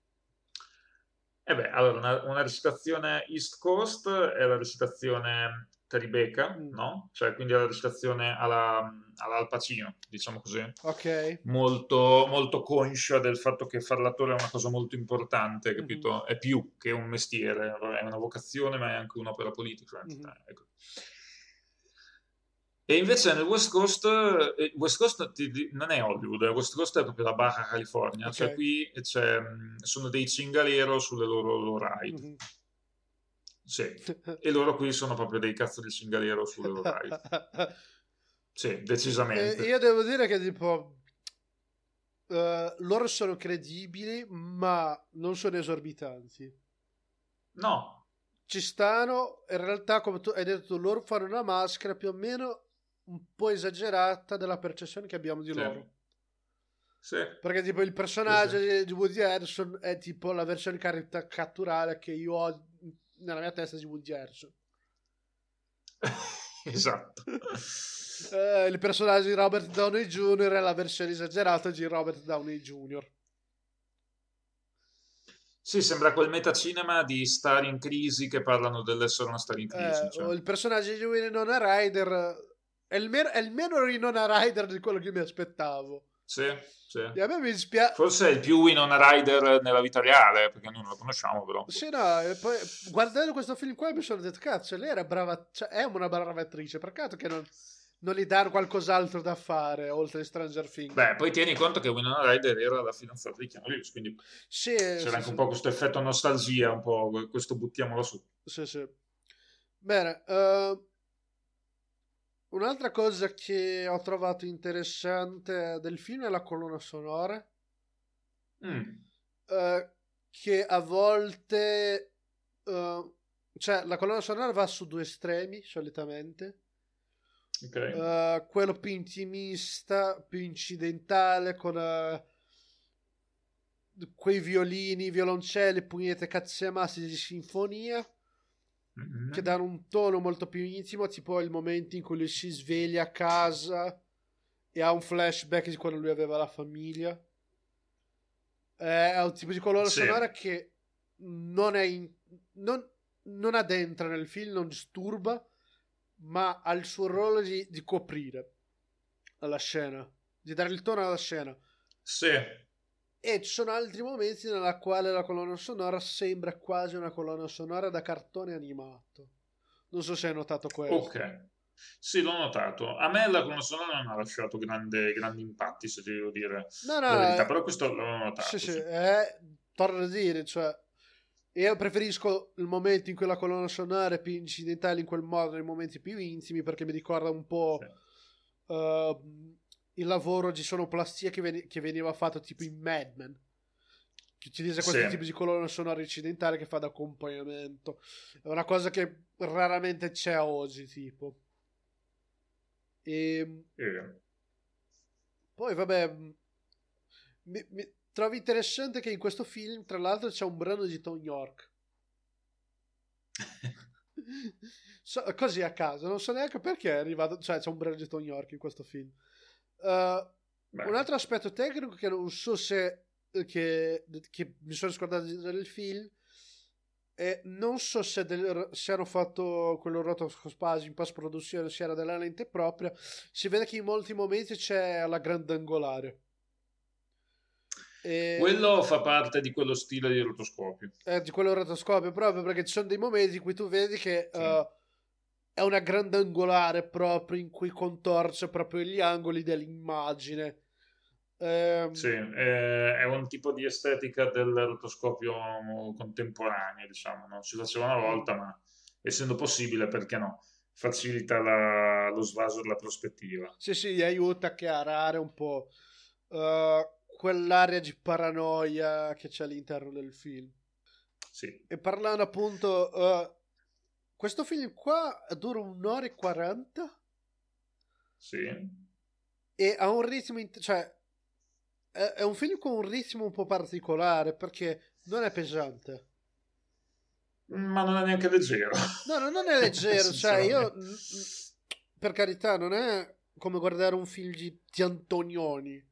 Eh beh, allora una, una recitazione East Coast è la recitazione Tribeca, mm. no? Cioè, quindi la recitazione alla, alla Al Pacino, diciamo così. Ok. Molto, molto conscia del fatto che fare l'attore è una cosa molto importante, capito? Mm-hmm. È più che un mestiere, è una vocazione, ma è anche un'opera politica. Mm-hmm. Ecco. E invece nel West Coast, eh, West Coast non è Hollywood, eh, West Coast è proprio la Baja California, cioè okay. cioè qui c'è, sono dei cingalero sulle loro, loro ride. Mm-hmm sì, e loro qui sono proprio dei cazzo di cingalero sulle loro Sì, decisamente. E io devo dire che tipo uh, loro sono credibili, ma non sono esorbitanti. No. Ci stanno, in realtà come tu hai detto, loro fanno una maschera più o meno un po' esagerata della percezione che abbiamo di sì. loro. Sì. Perché tipo il personaggio sì, sì. di Woody Harrison è tipo la versione caricaturale che io ho nella mia testa di Woody Harrison. esatto. Eh, il personaggio di Robert Downey Jr. è la versione esagerata di Robert Downey Jr. Sì, sembra quel metacinema di star in crisi che parlano dell'essere una star in crisi. Eh, cioè. Il personaggio di Winona Ryder è il, meno, è il meno Winona Ryder di quello che mi aspettavo. Sì, sì. E a me mi dispiace. Forse è il più Winona Rider nella vita reale, perché noi non la conosciamo, però. Sì, no, e poi guardando questo film qua mi sono detto, cazzo, lei era brava, cioè, è una brava attrice, peccato che non, non gli danno qualcos'altro da fare oltre a Stranger Things. Beh, poi tieni conto che Winona Rider era la fidanzata di Keanu Reeves, quindi sì, c'era sì, anche sì. un po' questo effetto nostalgia, un po' questo buttiamolo su. Sì, sì. Bene, uh, Un'altra cosa che ho trovato interessante del film è la colonna sonora. Mm. Uh, che a volte. Uh, cioè, la colonna sonora va su due estremi solitamente. Okay. Uh, quello più intimista, più incidentale, con quei violini, violoncelli, pugnette cazzi massi di sinfonia mm-hmm. che danno un tono molto più intimo, tipo il momento in cui lui si sveglia a casa e ha un flashback di quando lui aveva la famiglia. È un tipo di colonna sì. sonora che non è in, non, non addentra nel film, non disturba, ma ha il suo ruolo di, di coprire la scena, di dare il tono alla scena. Sì. E ci sono altri momenti nella quale la colonna sonora sembra quasi una colonna sonora da cartone animato. Non so se hai notato questo. Ok. Sì, l'ho notato. A me la colonna sonora non ha lasciato grande, grandi impatti, se devo dire no, no, verità, eh, però questo l'ho notato. Sì, sì, sì. Eh, torno a dire, cioè, io preferisco il momento in cui la colonna sonora è più incidentale in quel modo, nei momenti più intimi, perché mi ricorda un po'... Sì. Uh, il lavoro di sonoplastia che, ven- che veniva fatto tipo in Mad Men. Che utilizza questo sì. tipo di colonna sonora incidentale che fa da accompagnamento è una cosa che raramente c'è oggi tipo. E yeah. poi vabbè mi, mi, trovo interessante che in questo film tra l'altro c'è un brano di Tom York so, così a caso non so neanche perché è arrivato cioè c'è un brano di Tom York in questo film Uh, un altro aspetto tecnico che non so se che, che mi sono scordato del film e non so se, del, se hanno fatto quello rotoscopage in post produzione se era della lente propria si vede che in molti momenti c'è la grandangolare. E... quello fa parte di quello stile di rotoscopio. Eh, di quello rotoscopio proprio perché ci sono dei momenti in cui tu vedi che sì. uh, è una grandangolare proprio in cui contorce proprio gli angoli dell'immagine. Eh, sì, è, è, un tipo di estetica del rotoscopio contemporaneo, diciamo, non si faceva una volta, ma essendo possibile, perché no? Facilita la, lo svaso della prospettiva. Sì, sì, aiuta a chiarare un po'. Uh, quell'area di paranoia che c'è all'interno del film. Sì. E parlando appunto, uh, questo film qua dura un'ora e quaranta. Sì. E ha un ritmo, in- cioè è, un film con un ritmo un po' particolare perché non è pesante. Ma non è neanche leggero. No, no non è leggero, cioè io per carità non è come guardare un film di, di Antonioni,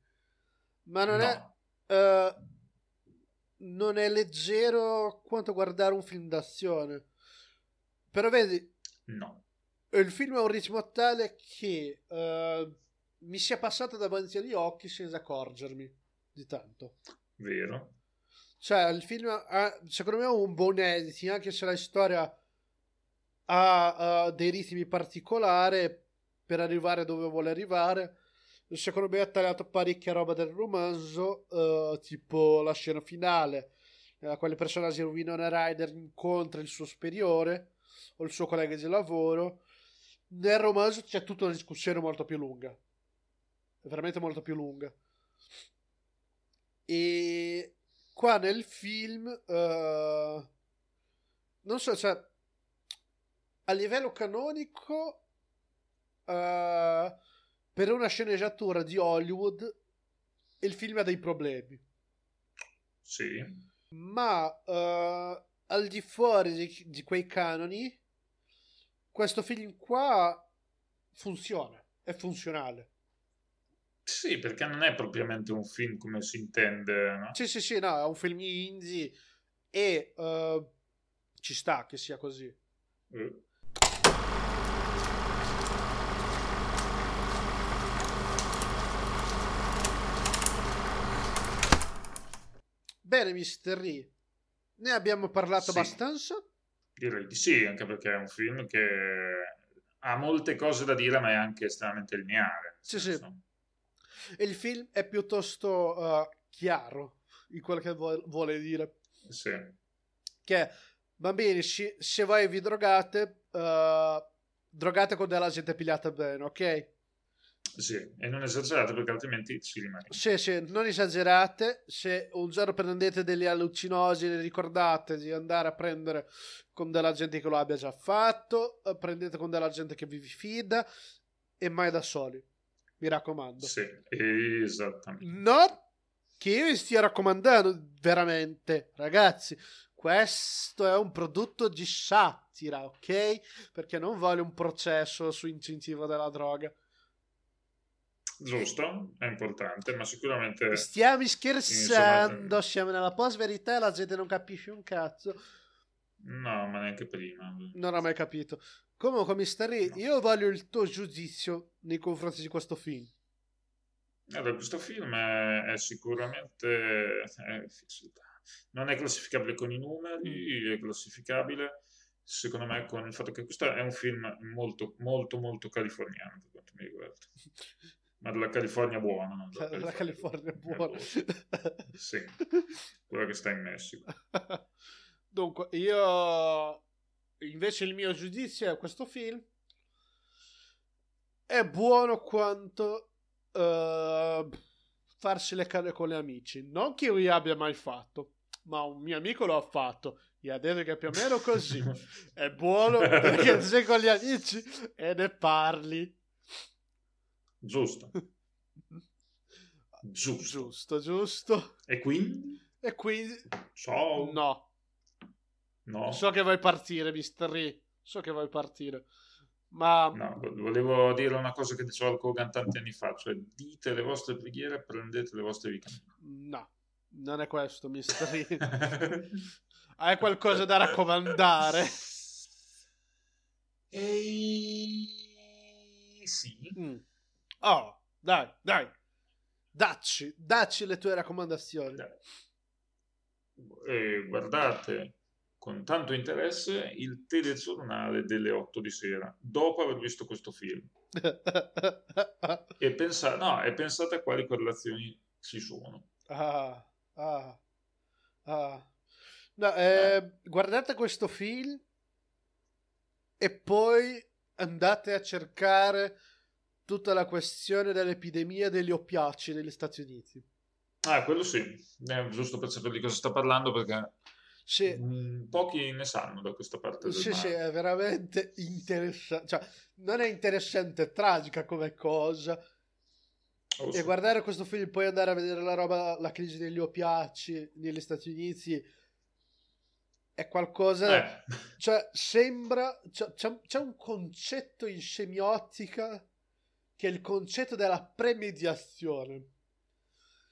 ma non no. è uh, non è leggero quanto guardare un film d'azione. Però vedi, no. Il film ha un ritmo tale che uh, mi sia passato davanti agli occhi senza accorgermi di tanto. Vero. Cioè, il film ha, secondo me ha un buon editing, anche se la storia ha, ha dei ritmi particolari per arrivare dove vuole arrivare. Secondo me ha tagliato parecchia roba del romanzo, uh, tipo la scena finale, nella quale il personaggio di Winona Ryder incontra il suo superiore o il suo collega di lavoro. Nel romanzo c'è tutta una discussione molto più lunga veramente molto più lunga. E qua nel film, uh, non so, cioè, a livello canonico, uh, per una sceneggiatura di Hollywood, il film ha dei problemi. Sì. Ma uh, al di fuori di, di quei canoni, questo film qua funziona, è funzionale. Sì, perché non è propriamente un film come si intende. No? Sì, sì, sì, no, è un film indie e uh, ci sta che sia così. Mm. Bene, Mr. Lee, ne abbiamo parlato sì. abbastanza? Direi di sì, anche perché è un film che ha molte cose da dire, ma è anche estremamente lineare. Sì, sì. E il film è piuttosto uh, chiaro in quello che vuole dire. Sì. Che, bambini, se voi vi drogate, uh, drogate con della gente pigliata bene, ok? Sì, e non esagerate perché altrimenti ci rimane. Sì, sì, non esagerate. Se un giorno prendete degli allucinogeni, ricordate di andare a prendere con della gente che lo abbia già fatto, eh, prendete con della gente che vi fida e mai da soli mi raccomando. Sì, esattamente. No, che io vi stia raccomandando veramente, ragazzi. Questo è un prodotto di satira, ok? Perché non voglio un processo su incentivo della droga. Giusto, è importante, ma sicuramente... Stiamo scherzando, insomma... siamo nella post-verità e la gente non capisce un cazzo. No, ma neanche prima. Non ho mai capito. Comunque. Lee, no. io voglio il tuo giudizio nei confronti di questo film. Allora, questo film è, è sicuramente è, non è classificabile con i numeri, mm. è classificabile secondo me con il fatto che questo è un film molto molto molto californiano per quanto mi riguarda ma della California buona della California, California buona sì quella che sta in Messico dunque io invece il mio giudizio è questo film è buono quanto uh, farsi le canne con gli amici. Non che io abbia mai fatto, ma un mio amico lo ha fatto. Gli ha detto che più o meno così. è buono perché sei con gli amici e ne parli. Giusto. Giusto. Giusto, giusto. E quindi? E quindi... Ciao. No. No. So che vuoi partire, Mr. Re. So che vuoi partire. Ma... No, volevo dire una cosa che dicevo al Kogan tanti anni fa, cioè dite le vostre preghiere e prendete le vostre vicende. No, non è questo, Mr. Re. Hai qualcosa da raccomandare? Ehi... Sì. Mm. Oh, dai, dai. Dacci, dacci le tue raccomandazioni. Eh, guardate, con tanto interesse il telegiornale delle 8 di sera, dopo aver visto questo film. e, pensa- no, e pensate a quali correlazioni ci sono. Ah, ah, ah. No, eh, eh. Guardate questo film e poi andate a cercare tutta la questione dell'epidemia degli oppiacei negli Stati Uniti. Ah, quello sì, eh, giusto per sapere di cosa sta parlando perché sì. Mm, pochi ne sanno da questa parte del Sì, mare. sì, è veramente interessante. Cioè, non è interessante, è tragica come cosa. Oh, e sì. guardare questo film, poi andare a vedere la roba, la crisi degli opiaci negli Stati Uniti, è qualcosa... Eh, Cioè, sembra... C'è, c'è- c'è un concetto in semiotica che è il concetto della premediazione.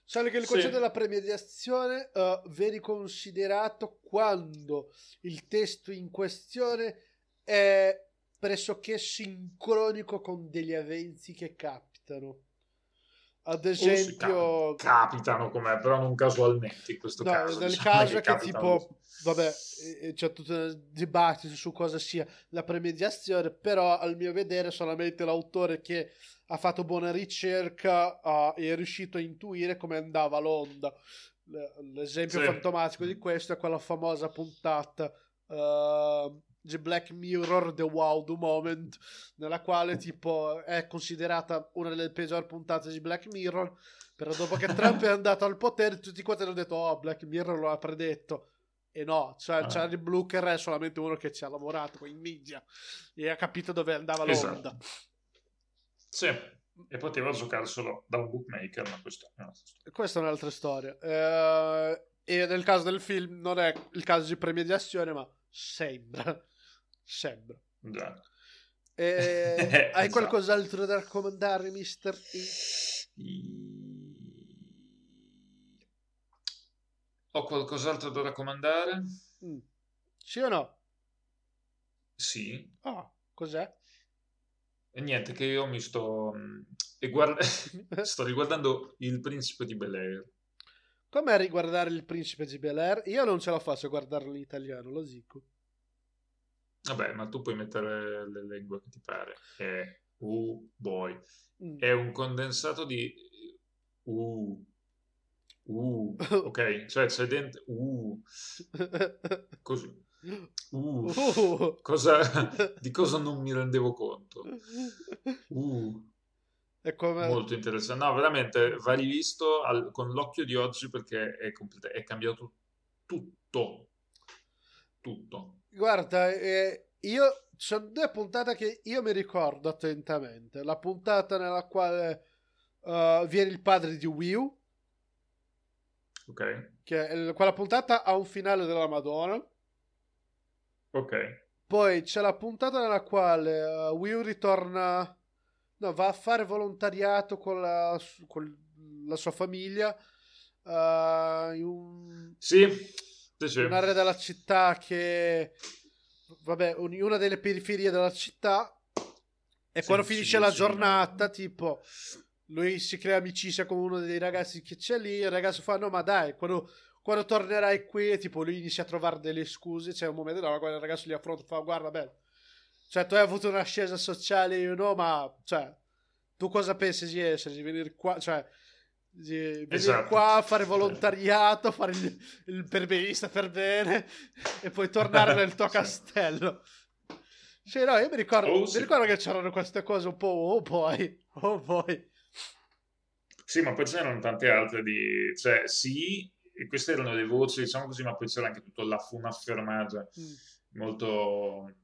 Solo che il Sì. concetto della premediazione eh, viene considerato quando il testo in questione è pressoché sincronico con degli eventi che capitano. Ad o si esempio, cap- capitano com'è, però non casualmente in questo No, caso. nel diciamo caso che capitano tipo, vabbè, eh, c'è tutto un dibattito su cosa sia la premediazione, però al mio vedere solamente l'autore che ha fatto buona ricerca ha- è riuscito a intuire come andava l'onda. L- L'esempio Sì. fantomatico di questo è quella famosa puntata eh, The Black Mirror The Wild Moment, nella quale tipo è considerata una delle peggiori puntate di Black Mirror però dopo che Trump è andato al potere, tutti quanti hanno detto: Oh, Black Mirror lo ha predetto. E no, cioè, Ah. Charlie Brooker è solamente uno che ci ha lavorato in media e ha capito dove andava Esatto. l'onda. Sì, e poteva giocare solo da un bookmaker, ma questo è una storia. Questa è un'altra storia. Eh, e nel caso del film non è il caso di premediazione, ma sembra. Sembra. Già. E hai Esatto. qualcos'altro da raccomandare. E? Ho qualcos'altro da raccomandare? Mm. Sì o no? Sì. Ah, cos'è? E niente, che io mi sto... mh, E guarda... sto riguardando Il Principe di Bel Air. Com'è riguardare il principe di Bel Air? Io non ce la faccio a guardarlo in italiano, lo dico. Vabbè, ma tu puoi mettere le lingue che ti pare. È... Uh, boy. Mm. È un condensato di... Uh. Uh. Ok, cioè c'è dentro... Uh. Così. Uh. Uh. Cosa... Di cosa non mi rendevo conto? Uh. Come... Molto interessante. No, veramente va rivisto al- con l'occhio di oggi perché è, complet- è cambiato tutto. Tutto. Guarda, eh, io c'è due puntate che io mi ricordo attentamente. La puntata nella quale eh, viene il padre di Will, Ok? che è quella puntata ha un finale della Madonna. Ok. Poi c'è la puntata nella quale eh, Will ritorna, no, va a fare volontariato con la, con la sua famiglia eh, in un- Sì, sì, sì. un'area della città che, vabbè, un- una delle periferie della città. E Sì, quando finisce la giornata, tipo, lui si crea amicizia con uno dei ragazzi che c'è lì. Il ragazzo fa: No, ma dai, quando, quando tornerai qui, tipo, lui inizia a trovare delle scuse. C'è un momento no, quando il ragazzo li affronta, fa: Guarda, bello, cioè, tu hai avuto un'ascesa sociale, io no, ma, cioè, tu cosa pensi di essere? Di venire qua, cioè, di venire Esatto. qua a fare volontariato, fare il, il perbenista per bene e poi tornare nel tuo castello. Sì, no, io mi ricordo, Oh, mi sì. ricordo che c'erano queste cose un po', oh poi, oh poi. Sì, ma poi c'erano tante altre di... Cioè, sì, e queste erano le voci, diciamo così, ma poi c'era anche tutto la funa fermaggia, Mm. molto...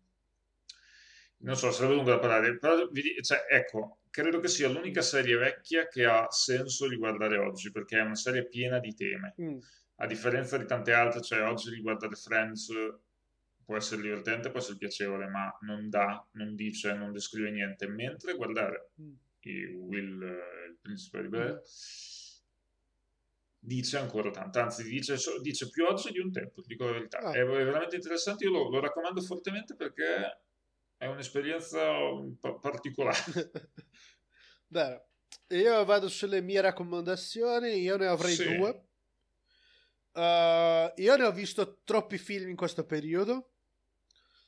Non so, sarebbe lungo da parlare, però, vi cioè, ecco, credo che sia l'unica serie vecchia che ha senso riguardare oggi, perché è una serie piena di temi. Mm. A differenza di tante altre, cioè oggi riguardare Friends può essere divertente, può essere piacevole, ma non dà, non dice, non descrive niente. Mentre guardare Mm. Will, il principe di Bel dice ancora tanto, anzi dice, dice più oggi di un tempo, dico la verità. Ah. È, veramente interessante, io lo, lo raccomando fortemente perché è un'esperienza un particolare. Bene, io vado sulle mie raccomandazioni, io ne avrei Sì. due. Uh, io ne ho visto troppi film in questo periodo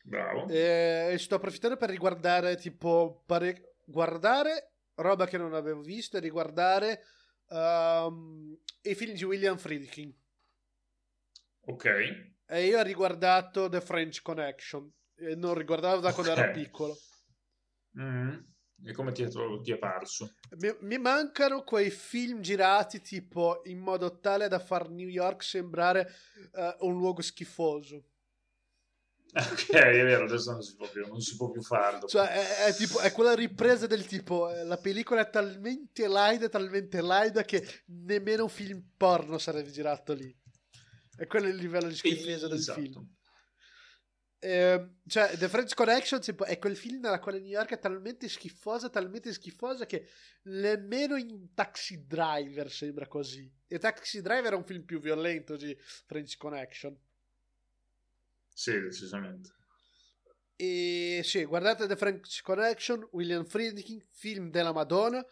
Bravo. e sto approfittando per riguardare tipo pare- guardare roba che non avevo visto e riguardare um, i film di William Friedkin. Ok. E io ho riguardato The French Connection e non riguardavo da quando Ok. ero piccolo. Mm. E come ti è, ti è parso? Mi, mi, mancano quei film girati tipo in modo tale da far New York sembrare uh, un luogo schifoso. Ok, è vero, adesso non si può più, non si può più farlo. Cioè, è, è, tipo, è quella ripresa del tipo, eh, la pellicola è talmente laida, talmente laida che nemmeno un film porno sarebbe girato lì. E quello è il livello di schifezza del esatto. film. Eh, cioè, The French Connection tipo, è quel film nella quale New York è talmente schifosa, talmente schifosa che nemmeno in Taxi Driver sembra così. E Taxi Driver è un film più violento di French Connection. Sì, decisamente. E sì, guardate The French Connection, William Friedkin, film della Madonna.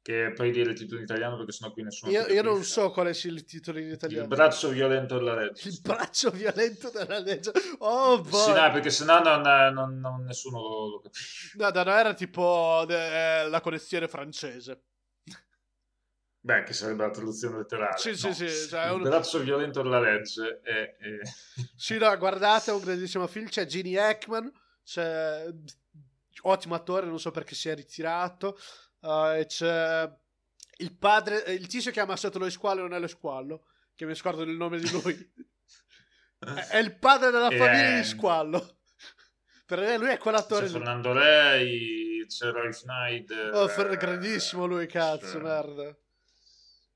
Che puoi dire il titolo in italiano perché sennò qui nessuno io, io non so quale sia il titolo in italiano. Il braccio violento della legge. Il braccio violento della legge. Oh boy. sì no perché sennò non, non, non nessuno lo, lo capisce. No, no, no era tipo eh, la connessione francese Beh, che sarebbe la traduzione letterale. Sì, no. sì, sì. Cioè, un... braccio violento della legge. È, è... Sì, no, guardate, è un grandissimo film. C'è Gene Hackman, c'è... ottimo attore, non so perché si è ritirato. Uh, e c'è il padre, il tizio che ha ammazzato lo squalo non è lo squallo, che mi scordo il nome di lui. è il padre della famiglia di squallo. Per lui è quell'attore. C'è Fernando Lei, c'è Roy Schneider. Oh, eh, grandissimo lui, cazzo, c'è... merda.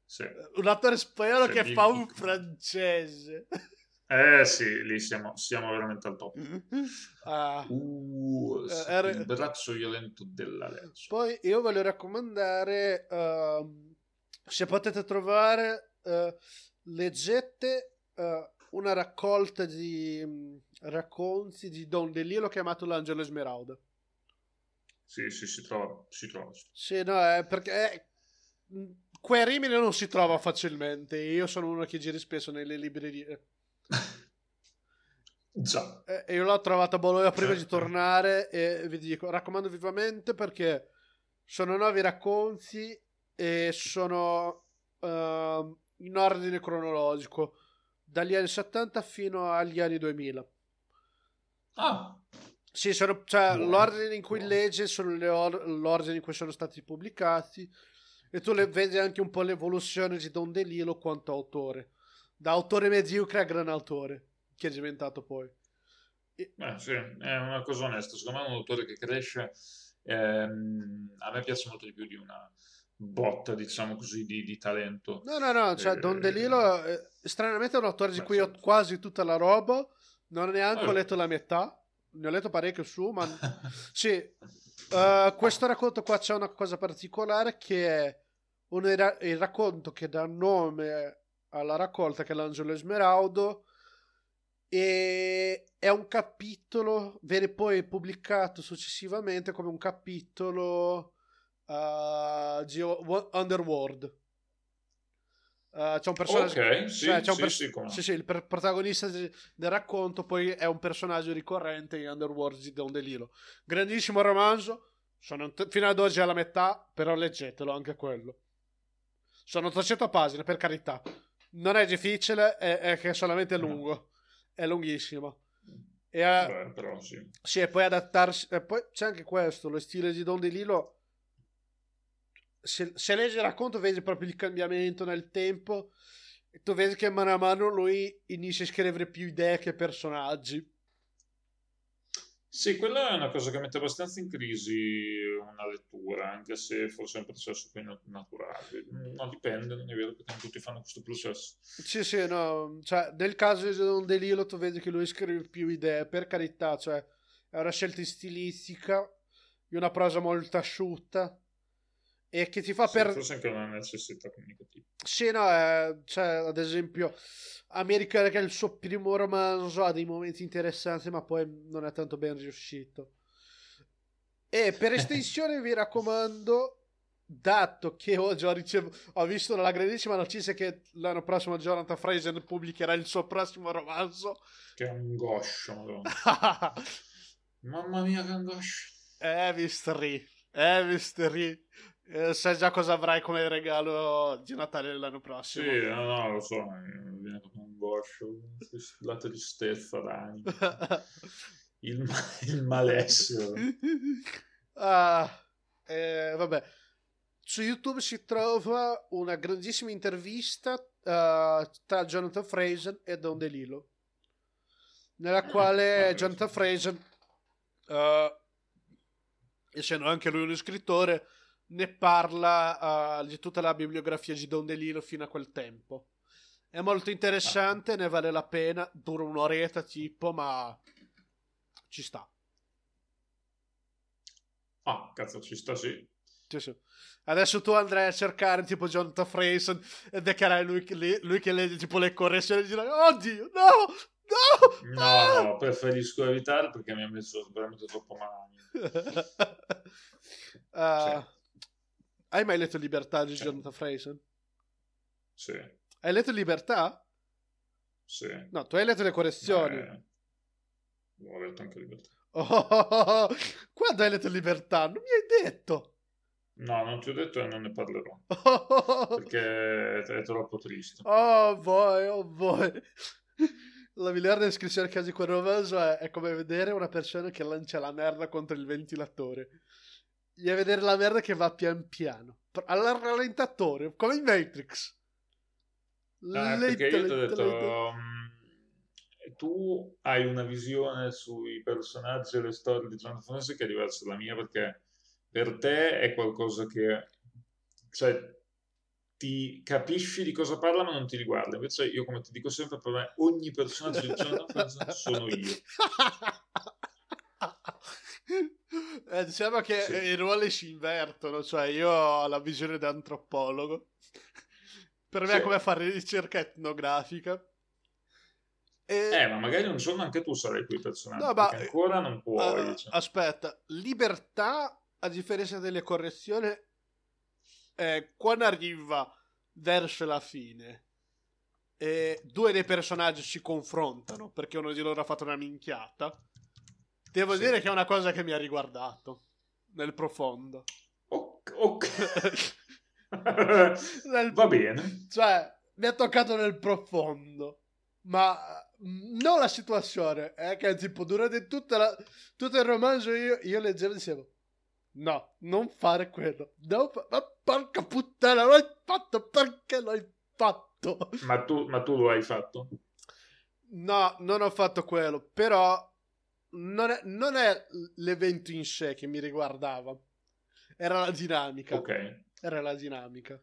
Sì. Un attore spagnolo che fa un francese. Eh sì, lì siamo, siamo veramente al top. Ah. Uh, uh, era... Il braccio violento della legge. Poi io voglio raccomandare, uh, se potete trovare, uh, leggete uh, una raccolta di um, racconti di Don Delilo chiamato L'Angelo Esmeralda. Sì, sì, si trova. Si trova. Sì, no, è perché... È... Rimini non si trova facilmente. Io sono uno che gira spesso nelle librerie Già. E io l'ho trovato a Bologna prima certo. di tornare e vi dico, raccomando vivamente perché sono nuovi racconti e sono uh, in ordine cronologico, dagli anni 70 fino agli anni 2000. Ah. Sì, sono, cioè, l'ordine in cui legge sono or- l'ordine in cui sono stati pubblicati e tu le, vedi anche un po' l'evoluzione di Don DeLillo quanto autore da autore mediocre a gran autore che è diventato poi. E... Eh, sì, è una cosa onesta. Secondo me è un autore che cresce. Ehm, a me piace molto di più di una botta, diciamo così, di, di talento. No, no, no. Cioè, eh, Don DeLillo, eh, stranamente, è un autore di cui ho quasi tutta la roba. Non ho neanche oh. letto la metà. Ne ho letto parecchio su, ma sì. Uh, questo racconto qua c'è una cosa particolare che è un, il racconto che dà nome alla raccolta che è l'Angelo Esmeraldo e è un capitolo viene poi pubblicato successivamente come un capitolo uh, di Underworld Uh, c'è un personaggio. Ok, sì, cioè, c'è un per- sì, sì, sì, sì, il per- protagonista del racconto poi è un personaggio ricorrente in Underworld di Don DeLillo. Grandissimo romanzo. Sono t- fino ad oggi alla metà, però leggetelo anche quello. Sono 300 pagine, per carità non è difficile, è, è che è solamente lungo. No. È lunghissimo. E a, Beh, però sì. Sì, e poi adattarsi. E poi c'è anche questo: lo stile di Don DeLillo. Se, se leggi il racconto, vedi proprio il cambiamento nel tempo. E tu vedi che mano a mano lui inizia a scrivere più idee che personaggi. Sì, quella è una cosa che mette abbastanza in crisi una lettura, anche se forse è un processo più naturale. No, dipende, non è vero che non tutti fanno questo processo. Sì, sì, no. Cioè, nel caso di Don Delilo tu vedi che lui scrive più idee, per carità, cioè, è una scelta stilistica, di una prosa molto asciutta, e che ti fa sì, per... Forse anche una necessità comunicativa. Sì, no, eh, cioè, ad esempio, America che è il suo primo romanzo ha dei momenti interessanti, ma poi non è tanto ben riuscito. E per estensione vi raccomando, dato che oggi ho, ricev- ho visto la grandissima notizia che l'anno prossimo Jonathan Fraser pubblicherà il suo prossimo romanzo. Che angoscia, Mamma mia, che angoscia. Evis 3. Evis 3. Eh, sai già cosa avrai come regalo di Natale l'anno prossimo? Sì, no, no, lo so, mi viene proprio un goscio, la tristezza d'animo, il, il malessere. Uh, eh, vabbè. Su YouTube si trova una grandissima intervista uh, tra Jonathan Fraser e Don DeLillo, nella quale Jonathan Fraser, uh, essendo anche lui uno scrittore, ne parla uh, di tutta la bibliografia di Don DeLillo fino a quel tempo. È molto interessante, ah. ne vale la pena, dura un'oretta tipo, ma ci sta. Ah, cazzo, ci sta sì. Sì, sì. Adesso tu andrai a cercare tipo Jonathan Frayson e beccherai lui, lui, lui che legge tipo le correzioni e dirai Oddio, no, no! No, ah! no, preferisco evitare perché mi ha messo veramente troppo male. uh, cioè. Hai mai letto Libertà di. Jonathan Frayson? Sì. Hai letto Libertà? Sì. No, tu hai letto le correzioni. Eh, ho letto anche Libertà. Oh, quando hai letto Libertà? Non mi hai detto. No, non ti ho detto e non ne parlerò. perché è troppo triste. Oh boy, oh boy. La migliore descrizione che ha di quel romanzo è, è, come vedere una persona che lancia la merda contro il ventilatore. E vedere la merda che va pian piano. Al rallentatore, come in Matrix. Lento, perché io ti ho detto... Um, tu hai una visione sui personaggi e le storie di Jonathan Francis che è diversa dalla mia perché per te è qualcosa che cioè, ti capisci di cosa parla ma non ti riguarda invece io come ti dico sempre per me ogni personaggio di Jonathan sono io eh, diciamo che sì. i ruoli si invertono cioè io ho la visione da antropologo per me sì. è come fare ricerca etnografica e... Eh, ma magari un giorno anche tu sarai quei personaggi. No, ma ancora non puoi. Uh, cioè. Aspetta, libertà a differenza delle correzioni, eh, quando arriva verso la fine, e due dei personaggi si confrontano perché uno di loro ha fatto una minchiata. Devo sì. dire che è una cosa che mi ha riguardato nel profondo. Ok. okay. nel... Va bene. Cioè, mi ha toccato nel profondo. Ma non la situazione, è che tipo durante tutta la, tutto il romanzo io, io leggevo e dicevo No, non fare quello. No, ma porca puttana, l'hai fatto perché l'hai fatto? Ma tu, ma tu lo hai fatto? No, non ho fatto quello, però non è, non è l'evento in sé che mi riguardava. Era la dinamica. Ok. Era la dinamica.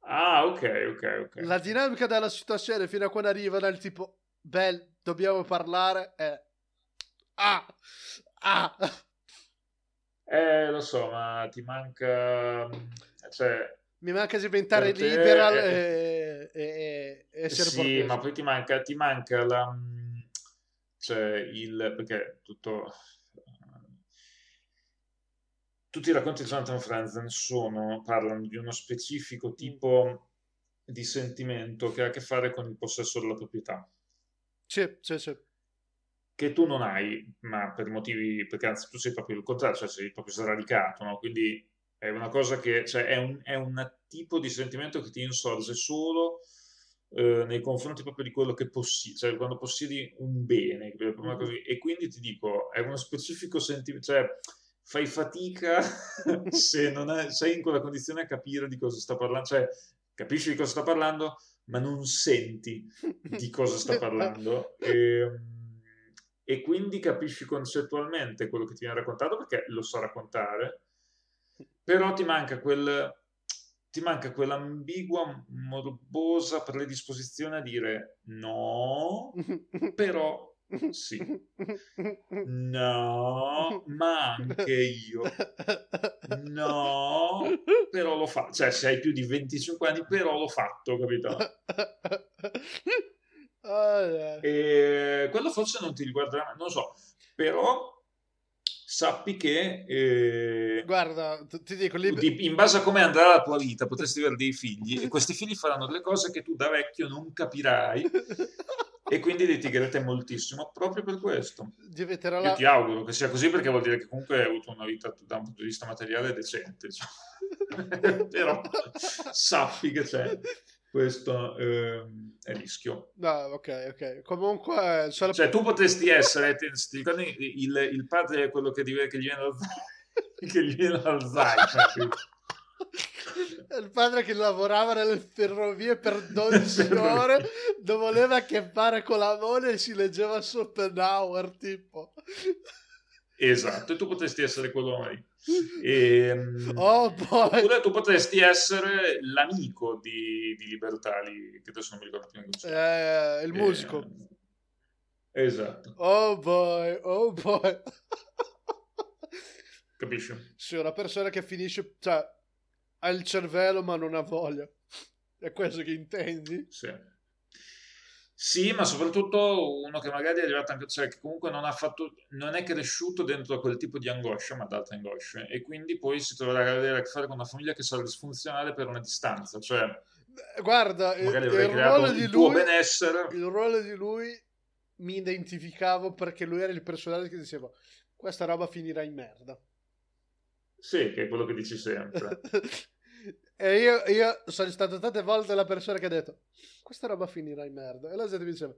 Ah, ok, ok, ok. La dinamica della situazione fino a quando arriva dal tipo, beh, dobbiamo parlare, è... Ah! Ah! Eh, lo so, ma ti manca... Cioè, mi manca diventare te... liberal e, e, e essere Sì, borghese. ma poi ti manca, ti manca la... Cioè, il... perché tutto... Tutti i racconti di Jonathan Franzen sono, parlano di uno specifico tipo di sentimento che ha a che fare con il possesso della proprietà. Sì, sì, sì che tu non hai, ma per motivi, perché anzi tu sei proprio il contrario, cioè sei proprio sradicato, no? quindi è una cosa che, cioè è un, è un tipo di sentimento che ti insorge solo eh, nei confronti proprio di quello che possiedi, cioè quando possiedi un bene, così, e quindi ti dico, è uno specifico sentimento, cioè fai fatica se non è, sei in quella condizione a capire di cosa sta parlando, cioè capisci di cosa sta parlando, ma non senti di cosa sta parlando. E, ehm, e quindi capisci concettualmente quello che ti viene raccontato perché lo sa raccontare, però ti manca quel ti manca quell'ambigua morbosa predisposizione a dire no, però sì, no, ma anche io, no, però l'ho fatto, cioè se hai più di 25 anni, però l'ho fatto, capito? Oh, e quello forse non ti riguarderà, non lo so, però sappi che eh, guarda ti dico liber- in base a come andrà la tua vita potresti avere dei figli e questi figli faranno delle cose che tu da vecchio non capirai e quindi litigherete moltissimo proprio per questo Diventerà io ti auguro che sia così perché vuol dire che comunque hai avuto una vita da un punto di vista materiale decente diciamo. però sappi che c'è questo eh, è rischio. No, ok, ok. Comunque... Cioè, tu potresti essere, ti ricordi il, il padre è quello che, che gli viene da che gli viene l'Alzheimer. Il padre che lavorava nelle ferrovie per 12 ore non voleva che fare con la moglie e si leggeva Schopenhauer tipo esatto e tu potresti essere quello lì e, ehm, oh, oppure tu potresti essere l'amico di, di Libertali che adesso non mi ricordo più eh, il musico eh, esatto oh boy oh boy capisci? sì una persona che finisce cioè ha il cervello ma non ha voglia. È questo che intendi? Sì. Sì, ma soprattutto uno che magari è arrivato anche, cioè che comunque non ha fatto, non è cresciuto dentro a quel tipo di angoscia, ma ad altre angosce, e quindi poi si troverà a avere a che fare con una famiglia che sarà disfunzionale per una distanza, cioè guarda, il, il ruolo di lui, benessere. Il ruolo di lui mi identificavo perché lui era il personaggio che diceva questa roba finirà in merda. Sì, che è quello che dici sempre. e io, io, sono stato tante volte la persona che ha detto questa roba finirà in merda. E la gente mi diceva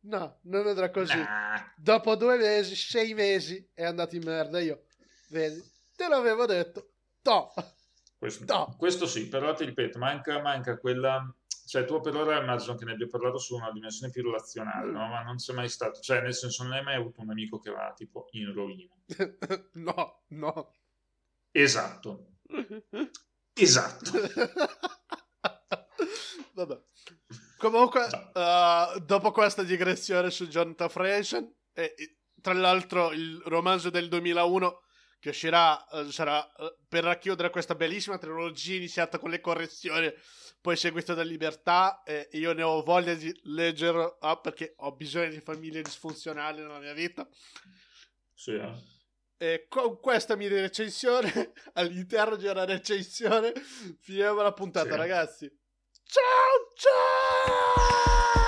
no, non andrà così. Nah. Dopo due mesi, sei mesi è andato in merda. Io, vedi, te l'avevo detto. To. Questo, to. questo sì, però ti ripeto, manca, manca quella... Cioè, tu per ora immagino che ne abbia parlato su una dimensione più relazionale, mm. no? Ma non c'è mai stato... Cioè, nel senso, non hai mai avuto un amico che va, tipo, in rovina. no, no. Esatto. Esatto. Vabbè. Comunque, uh, dopo questa digressione su John Freschen, e, e, tra l'altro il romanzo del 2001 che uscirà uh, sarà uh, per racchiudere questa bellissima trilogia iniziata con le correzioni, poi seguita da Libertà, e io ne ho voglia di leggere ah, perché ho bisogno di famiglie disfunzionali nella mia vita. Sì, eh. E con questa mia recensione, all'interno di una recensione, finiamo la puntata, sì. ragazzi. Ciao, ciao!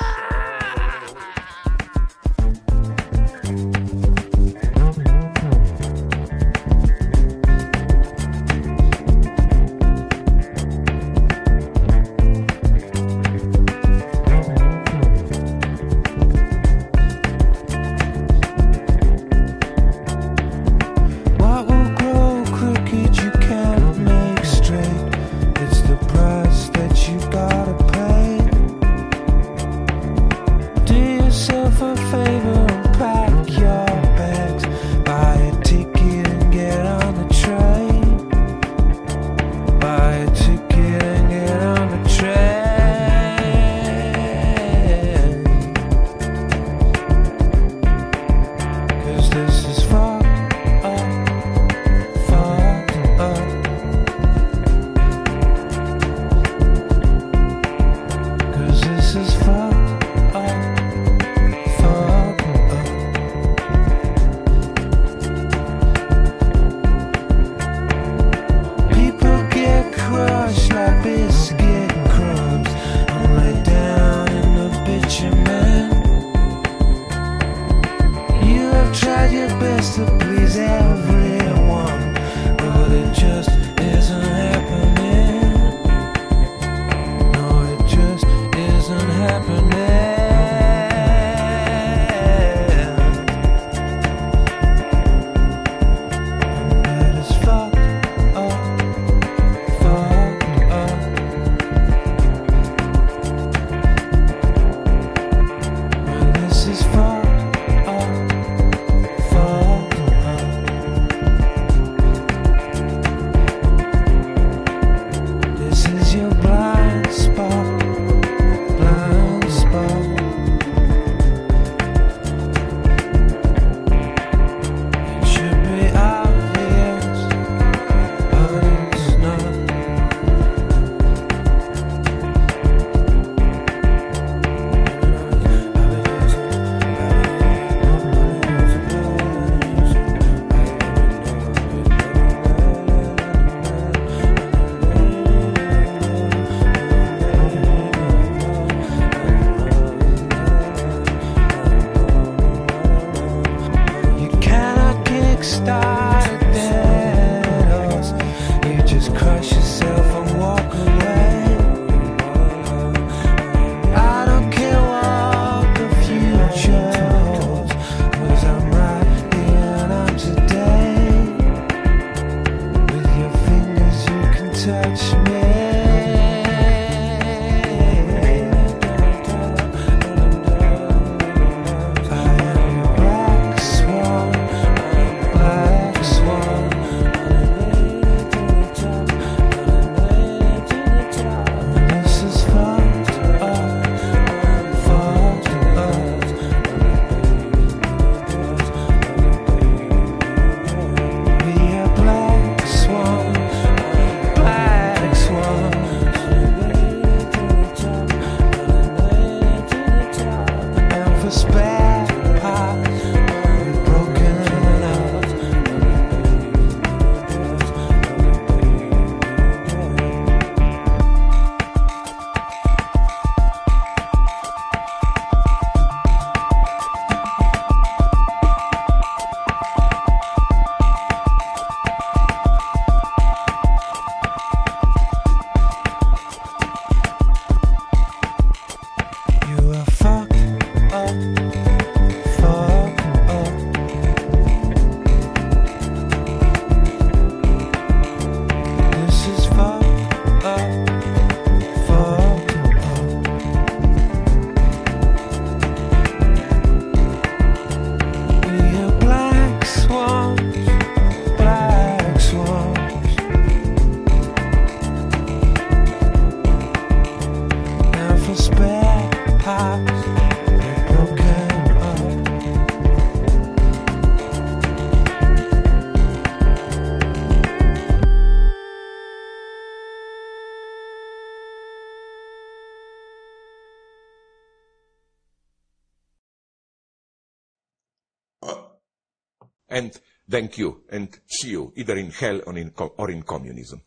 Thank you and see you either in hell or in, or in communism.